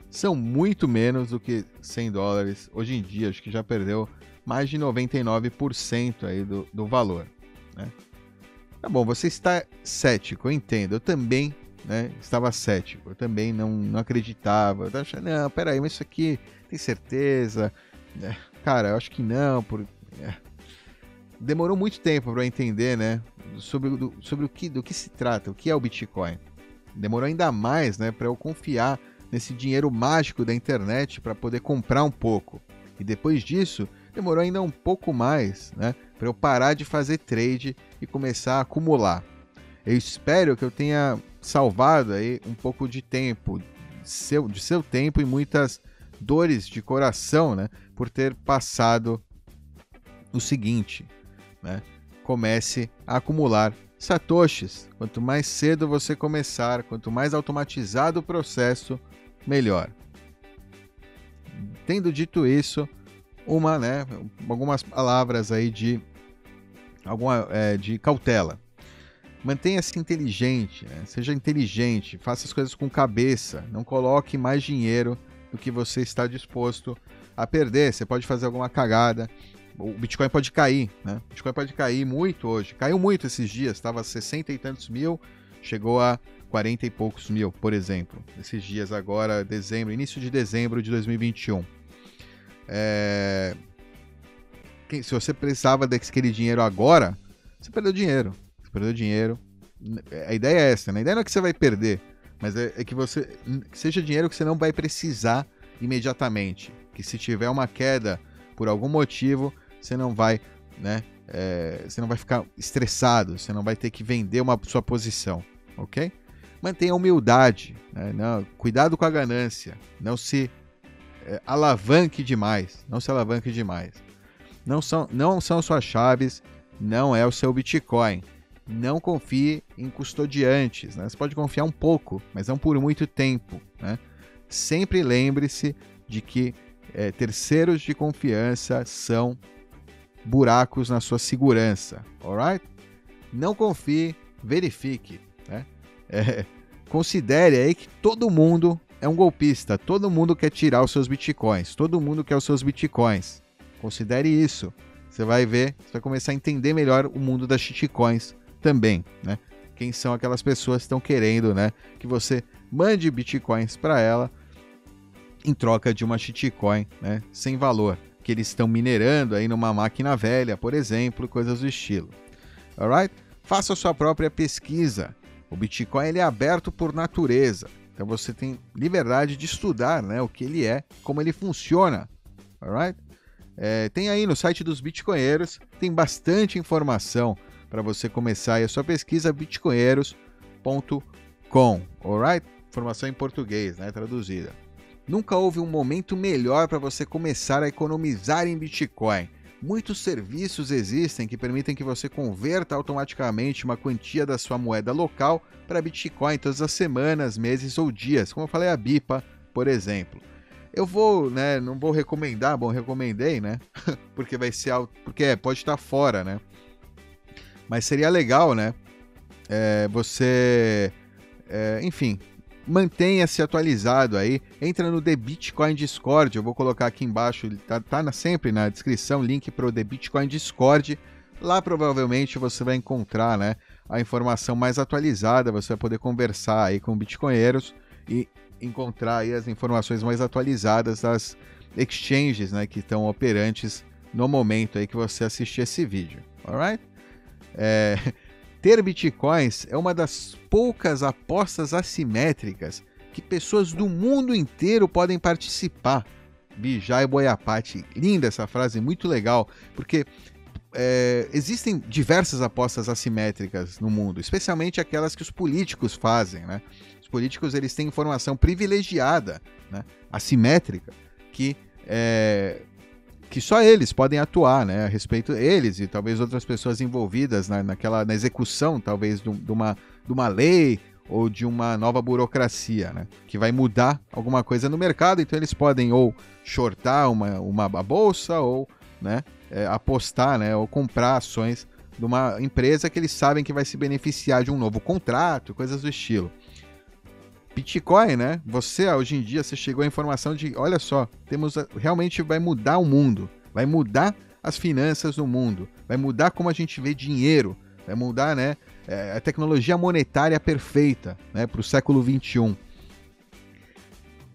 são muito menos do que 100 dólares hoje em dia. Acho que já perdeu mais de 99% aí do, do valor. Né? Tá bom, você está cético, eu entendo. Eu também né, estava cético. Eu também não, não acreditava. Eu achando, não, peraí, mas isso aqui tem certeza? É, cara, eu acho que não. Por... É. Demorou muito tempo para entender, né, sobre, do, sobre o que, do que se trata, o que é o Bitcoin. Demorou ainda mais, né, para eu confiar nesse dinheiro mágico da internet para poder comprar um pouco. E depois disso, demorou ainda um pouco mais, né, para eu parar de fazer trade e começar a acumular. Eu espero que eu tenha salvado aí um pouco de tempo, seu, de seu tempo e muitas dores de coração, né? Por ter passado o seguinte, né? Comece a acumular satoshis. Quanto mais cedo você começar, quanto mais automatizado o processo, melhor. Tendo dito isso, uma, né, algumas palavras aí de alguma é, de cautela. Mantenha-se inteligente, né? seja inteligente, faça as coisas com cabeça, não coloque mais dinheiro do que você está disposto a perder. Você pode fazer alguma cagada o Bitcoin pode cair, né? O Bitcoin pode cair muito hoje. Caiu muito esses dias, estava a 60 e tantos mil, chegou a 40 e poucos mil, por exemplo. Esses dias agora, dezembro, início de dezembro de 2021. É... Se você precisava daquele dinheiro agora, você perdeu dinheiro. Perdeu dinheiro. A ideia é essa, né? A ideia não é que você vai perder, mas é, é que você que seja dinheiro que você não vai precisar imediatamente. Que se tiver uma queda por algum motivo, você não vai, né? É, você não vai ficar estressado, você não vai ter que vender uma sua posição, ok? Mantenha a humildade, né? não, cuidado com a ganância, não se é, alavanque demais, não se alavanque demais. Não são, não são suas chaves, não é o seu Bitcoin. Não confie em custodiantes, né? Você pode confiar um pouco, mas não por muito tempo, né? Sempre lembre-se de que é, terceiros de confiança são buracos na sua segurança, alright? Não confie, verifique, né? É, considere aí que todo mundo é um golpista, todo mundo quer tirar os seus bitcoins, todo mundo quer os seus bitcoins. Considere isso. Você vai ver, você vai começar a entender melhor o mundo das shitcoins também, né? Quem são aquelas pessoas que estão querendo, né, que você mande bitcoins para ela em troca de uma shitcoin, né, sem valor, que eles estão minerando aí numa máquina velha, por exemplo, coisas do estilo. Alright? Faça sua própria pesquisa. O Bitcoin ele é aberto por natureza, então você tem liberdade de estudar, né, o que ele é, como ele funciona. Alright? É, tem aí no site dos Bitcoinheiros, tem bastante informação para você começar a sua pesquisa bitcoinheiros.com, alright? Informação em português, né, traduzida. Nunca houve um momento melhor para você começar a economizar em Bitcoin. Muitos serviços existem que permitem que você converta automaticamente uma quantia da sua moeda local para Bitcoin todas as semanas, meses ou dias, como eu falei a BIPA, por exemplo. Eu vou, né, não vou recomendar, bom, recomendei, né? porque vai ser algo, porque é, pode estar fora, né? Mas seria legal, né? É, você, é, enfim, mantenha-se atualizado aí. Entra no The Bitcoin Discord, eu vou colocar aqui embaixo, tá, tá na, sempre na descrição, link para o The Bitcoin Discord. Lá provavelmente você vai encontrar né, a informação mais atualizada, você vai poder conversar aí com bitcoinheiros e encontrar aí as informações mais atualizadas das exchanges né, que estão operantes no momento aí que você assistir esse vídeo. Alright? É, ter bitcoins é uma das poucas apostas assimétricas que pessoas do mundo inteiro podem participar. Bijai Boiapati. Linda essa frase, muito legal, porque é, existem diversas apostas assimétricas no mundo, especialmente aquelas que os políticos fazem. Né? Os políticos eles têm informação privilegiada, né? assimétrica, que é, que só eles podem atuar, né, a respeito eles e talvez outras pessoas envolvidas na, naquela na execução, talvez de, de, uma, de uma lei ou de uma nova burocracia, né, que vai mudar alguma coisa no mercado. Então eles podem ou shortar uma, uma bolsa ou, né, é, apostar, né, ou comprar ações de uma empresa que eles sabem que vai se beneficiar de um novo contrato, coisas do estilo. Bitcoin, né? Você hoje em dia você chegou à informação de, olha só, temos realmente vai mudar o mundo, vai mudar as finanças do mundo, vai mudar como a gente vê dinheiro, vai mudar, né? É, a tecnologia monetária perfeita, né? Para o século 21.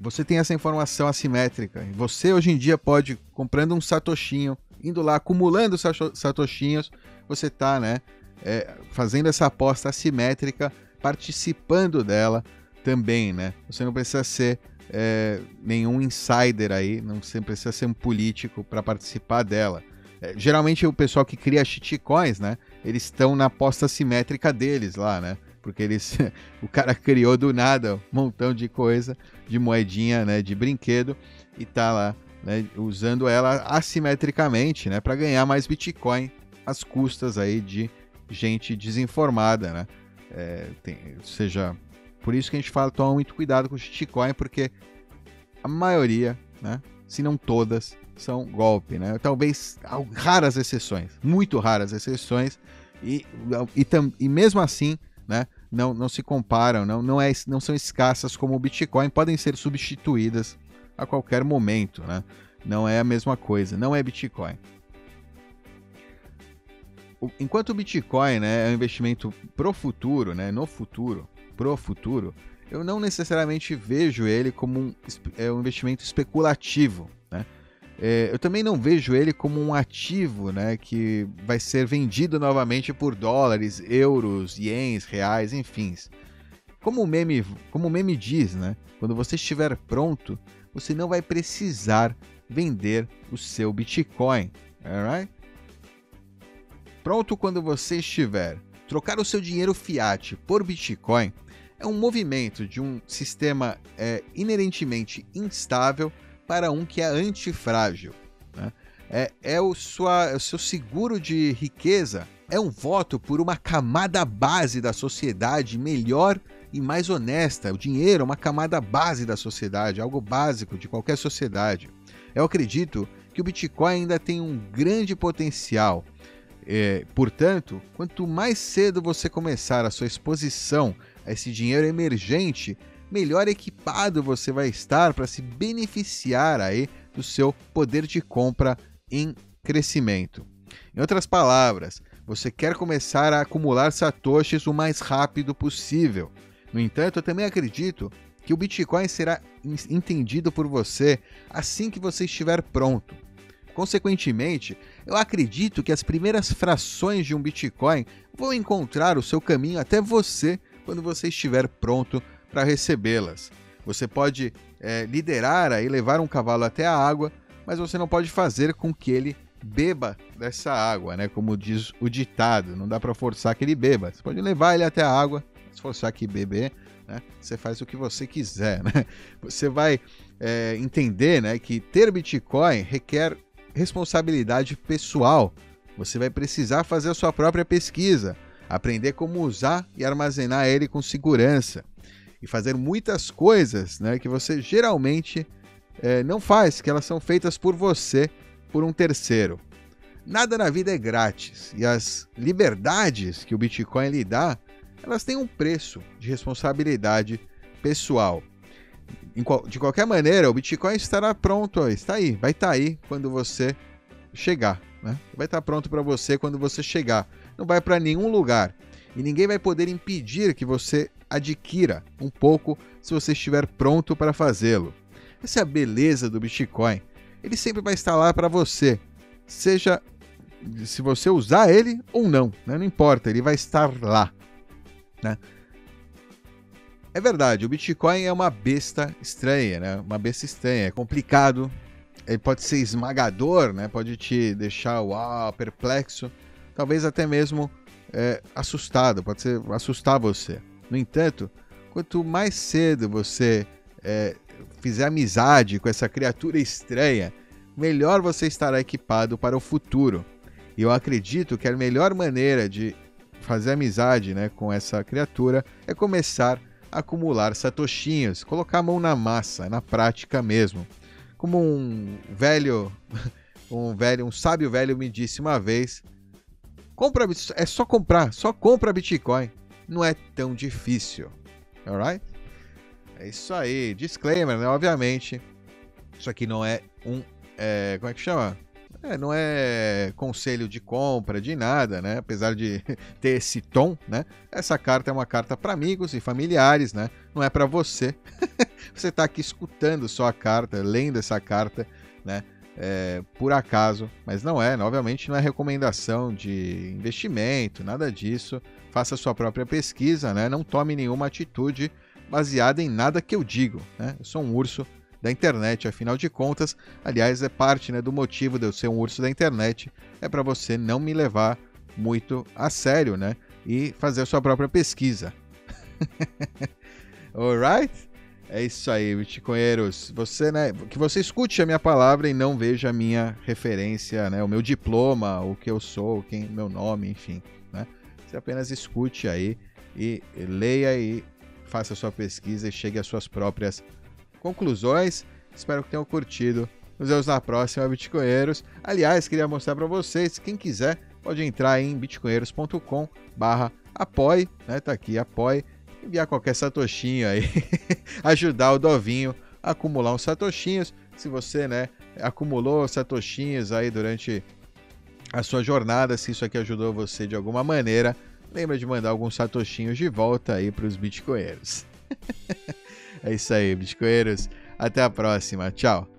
Você tem essa informação assimétrica. Você hoje em dia pode comprando um satoshinho, indo lá acumulando satoshinhos, você está, né? É, fazendo essa aposta assimétrica, participando dela também, né? Você não precisa ser é, nenhum insider aí, não precisa ser um político para participar dela. É, geralmente o pessoal que cria shitcoins, né? Eles estão na aposta simétrica deles lá, né? Porque eles, o cara criou do nada um montão de coisa, de moedinha, né? De brinquedo e tá lá, né? Usando ela assimetricamente, né? Para ganhar mais Bitcoin às custas aí de gente desinformada, né? É, tem, seja por isso que a gente fala, toma muito cuidado com o shitcoin, porque a maioria, né, se não todas, são golpe, né? Talvez raras exceções, muito raras exceções, e, e, e mesmo assim, né, não, não se comparam, não, não, é, não são escassas como o Bitcoin, podem ser substituídas a qualquer momento, né? Não é a mesma coisa, não é Bitcoin. enquanto o Bitcoin né, é um investimento pro futuro, né, no futuro, pro futuro, eu não necessariamente vejo ele como um, é, um investimento especulativo. Né? É, eu também não vejo ele como um ativo né, que vai ser vendido novamente por dólares, euros, ienes, reais, enfim. Como o meme, como o meme diz, né, quando você estiver pronto, você não vai precisar vender o seu Bitcoin. Alright? Pronto quando você estiver. Trocar o seu dinheiro fiat por Bitcoin é um movimento de um sistema é, inerentemente instável para um que é antifrágil. Né? É, é, o sua, é o seu seguro de riqueza, é um voto por uma camada base da sociedade melhor e mais honesta. O dinheiro é uma camada base da sociedade, algo básico de qualquer sociedade. Eu acredito que o Bitcoin ainda tem um grande potencial. É, portanto, quanto mais cedo você começar a sua exposição esse dinheiro emergente, melhor equipado você vai estar para se beneficiar aí do seu poder de compra em crescimento. Em outras palavras, você quer começar a acumular satoshis o mais rápido possível. No entanto, eu também acredito que o Bitcoin será entendido por você assim que você estiver pronto. Consequentemente, eu acredito que as primeiras frações de um Bitcoin vão encontrar o seu caminho até você quando você estiver pronto para recebê-las. Você pode é, liderar e levar um cavalo até a água, mas você não pode fazer com que ele beba dessa água, né? Como diz o ditado, não dá para forçar que ele beba. Você pode levar ele até a água, se forçar que beber, né? Você faz o que você quiser, né? Você vai é, entender, né, que ter Bitcoin requer responsabilidade pessoal. Você vai precisar fazer a sua própria pesquisa, aprender como usar e armazenar ele com segurança e fazer muitas coisas né, que você geralmente é, não faz, que elas são feitas por você, por um terceiro. Nada na vida é grátis e as liberdades que o Bitcoin lhe dá, elas têm um preço de responsabilidade pessoal. De qualquer maneira, o Bitcoin estará pronto, está aí, vai estar tá aí quando você chegar. Né? Vai estar tá pronto para você quando você chegar. Não vai para nenhum lugar. E ninguém vai poder impedir que você adquira um pouco se você estiver pronto para fazê-lo. Essa é a beleza do Bitcoin. Ele sempre vai estar lá para você, seja se você usar ele ou não, né? não importa, ele vai estar lá. Né? É verdade, o Bitcoin é uma besta estranha, né? Uma besta estranha, é complicado, ele pode ser esmagador, né? Pode te deixar uau, perplexo, talvez até mesmo é, assustado, pode ser assustar você. No entanto, quanto mais cedo você é, fizer amizade com essa criatura estranha, melhor você estará equipado para o futuro. E eu acredito que a melhor maneira de fazer amizade né, com essa criatura é começar a acumular satoshinhos, colocar a mão na massa, na prática mesmo. Como um velho, um velho, um sábio velho me disse uma vez, compra é só comprar, só compra Bitcoin não é tão difícil. Alright? É isso aí. Disclaimer, né? Obviamente, isso aqui não é um. É, como é que chama? É, não é conselho de compra, de nada, né? Apesar de ter esse tom, né? Essa carta é uma carta para amigos e familiares, né? Não é para você. você está aqui escutando só a carta, lendo essa carta, né? É, por acaso, mas não é, obviamente não é recomendação de investimento, nada disso faça sua própria pesquisa, né? não tome nenhuma atitude baseada em nada que eu digo. Né? Eu sou um urso da internet, afinal de contas. Aliás, é parte né, do motivo de eu ser um urso da internet, é para você não me levar muito a sério né? e fazer a sua própria pesquisa. Alright? É isso aí, bitcoinheiros. Você, né, que você escute a minha palavra e não veja a minha referência, né, o meu diploma, o que eu sou, quem, meu nome, enfim. Né? Você apenas escute aí e leia e faça sua pesquisa e chegue às suas próprias conclusões. Espero que tenham curtido. Nos vemos na próxima, Bitcoinheiros. Aliás, queria mostrar para vocês, quem quiser pode entrar em bitcoinheiros.com barra apoie, né? Tá aqui, apoie, enviar qualquer satoshinho aí, ajudar o Dovinho a acumular uns satoshinhos. Se você, né, acumulou satoshinhos aí durante a sua jornada. Se isso aqui ajudou você de alguma maneira, lembra de mandar alguns satoshinhos de volta aí para os bitcoinheiros. é isso aí, bitcoinheiros. Até a próxima. Tchau.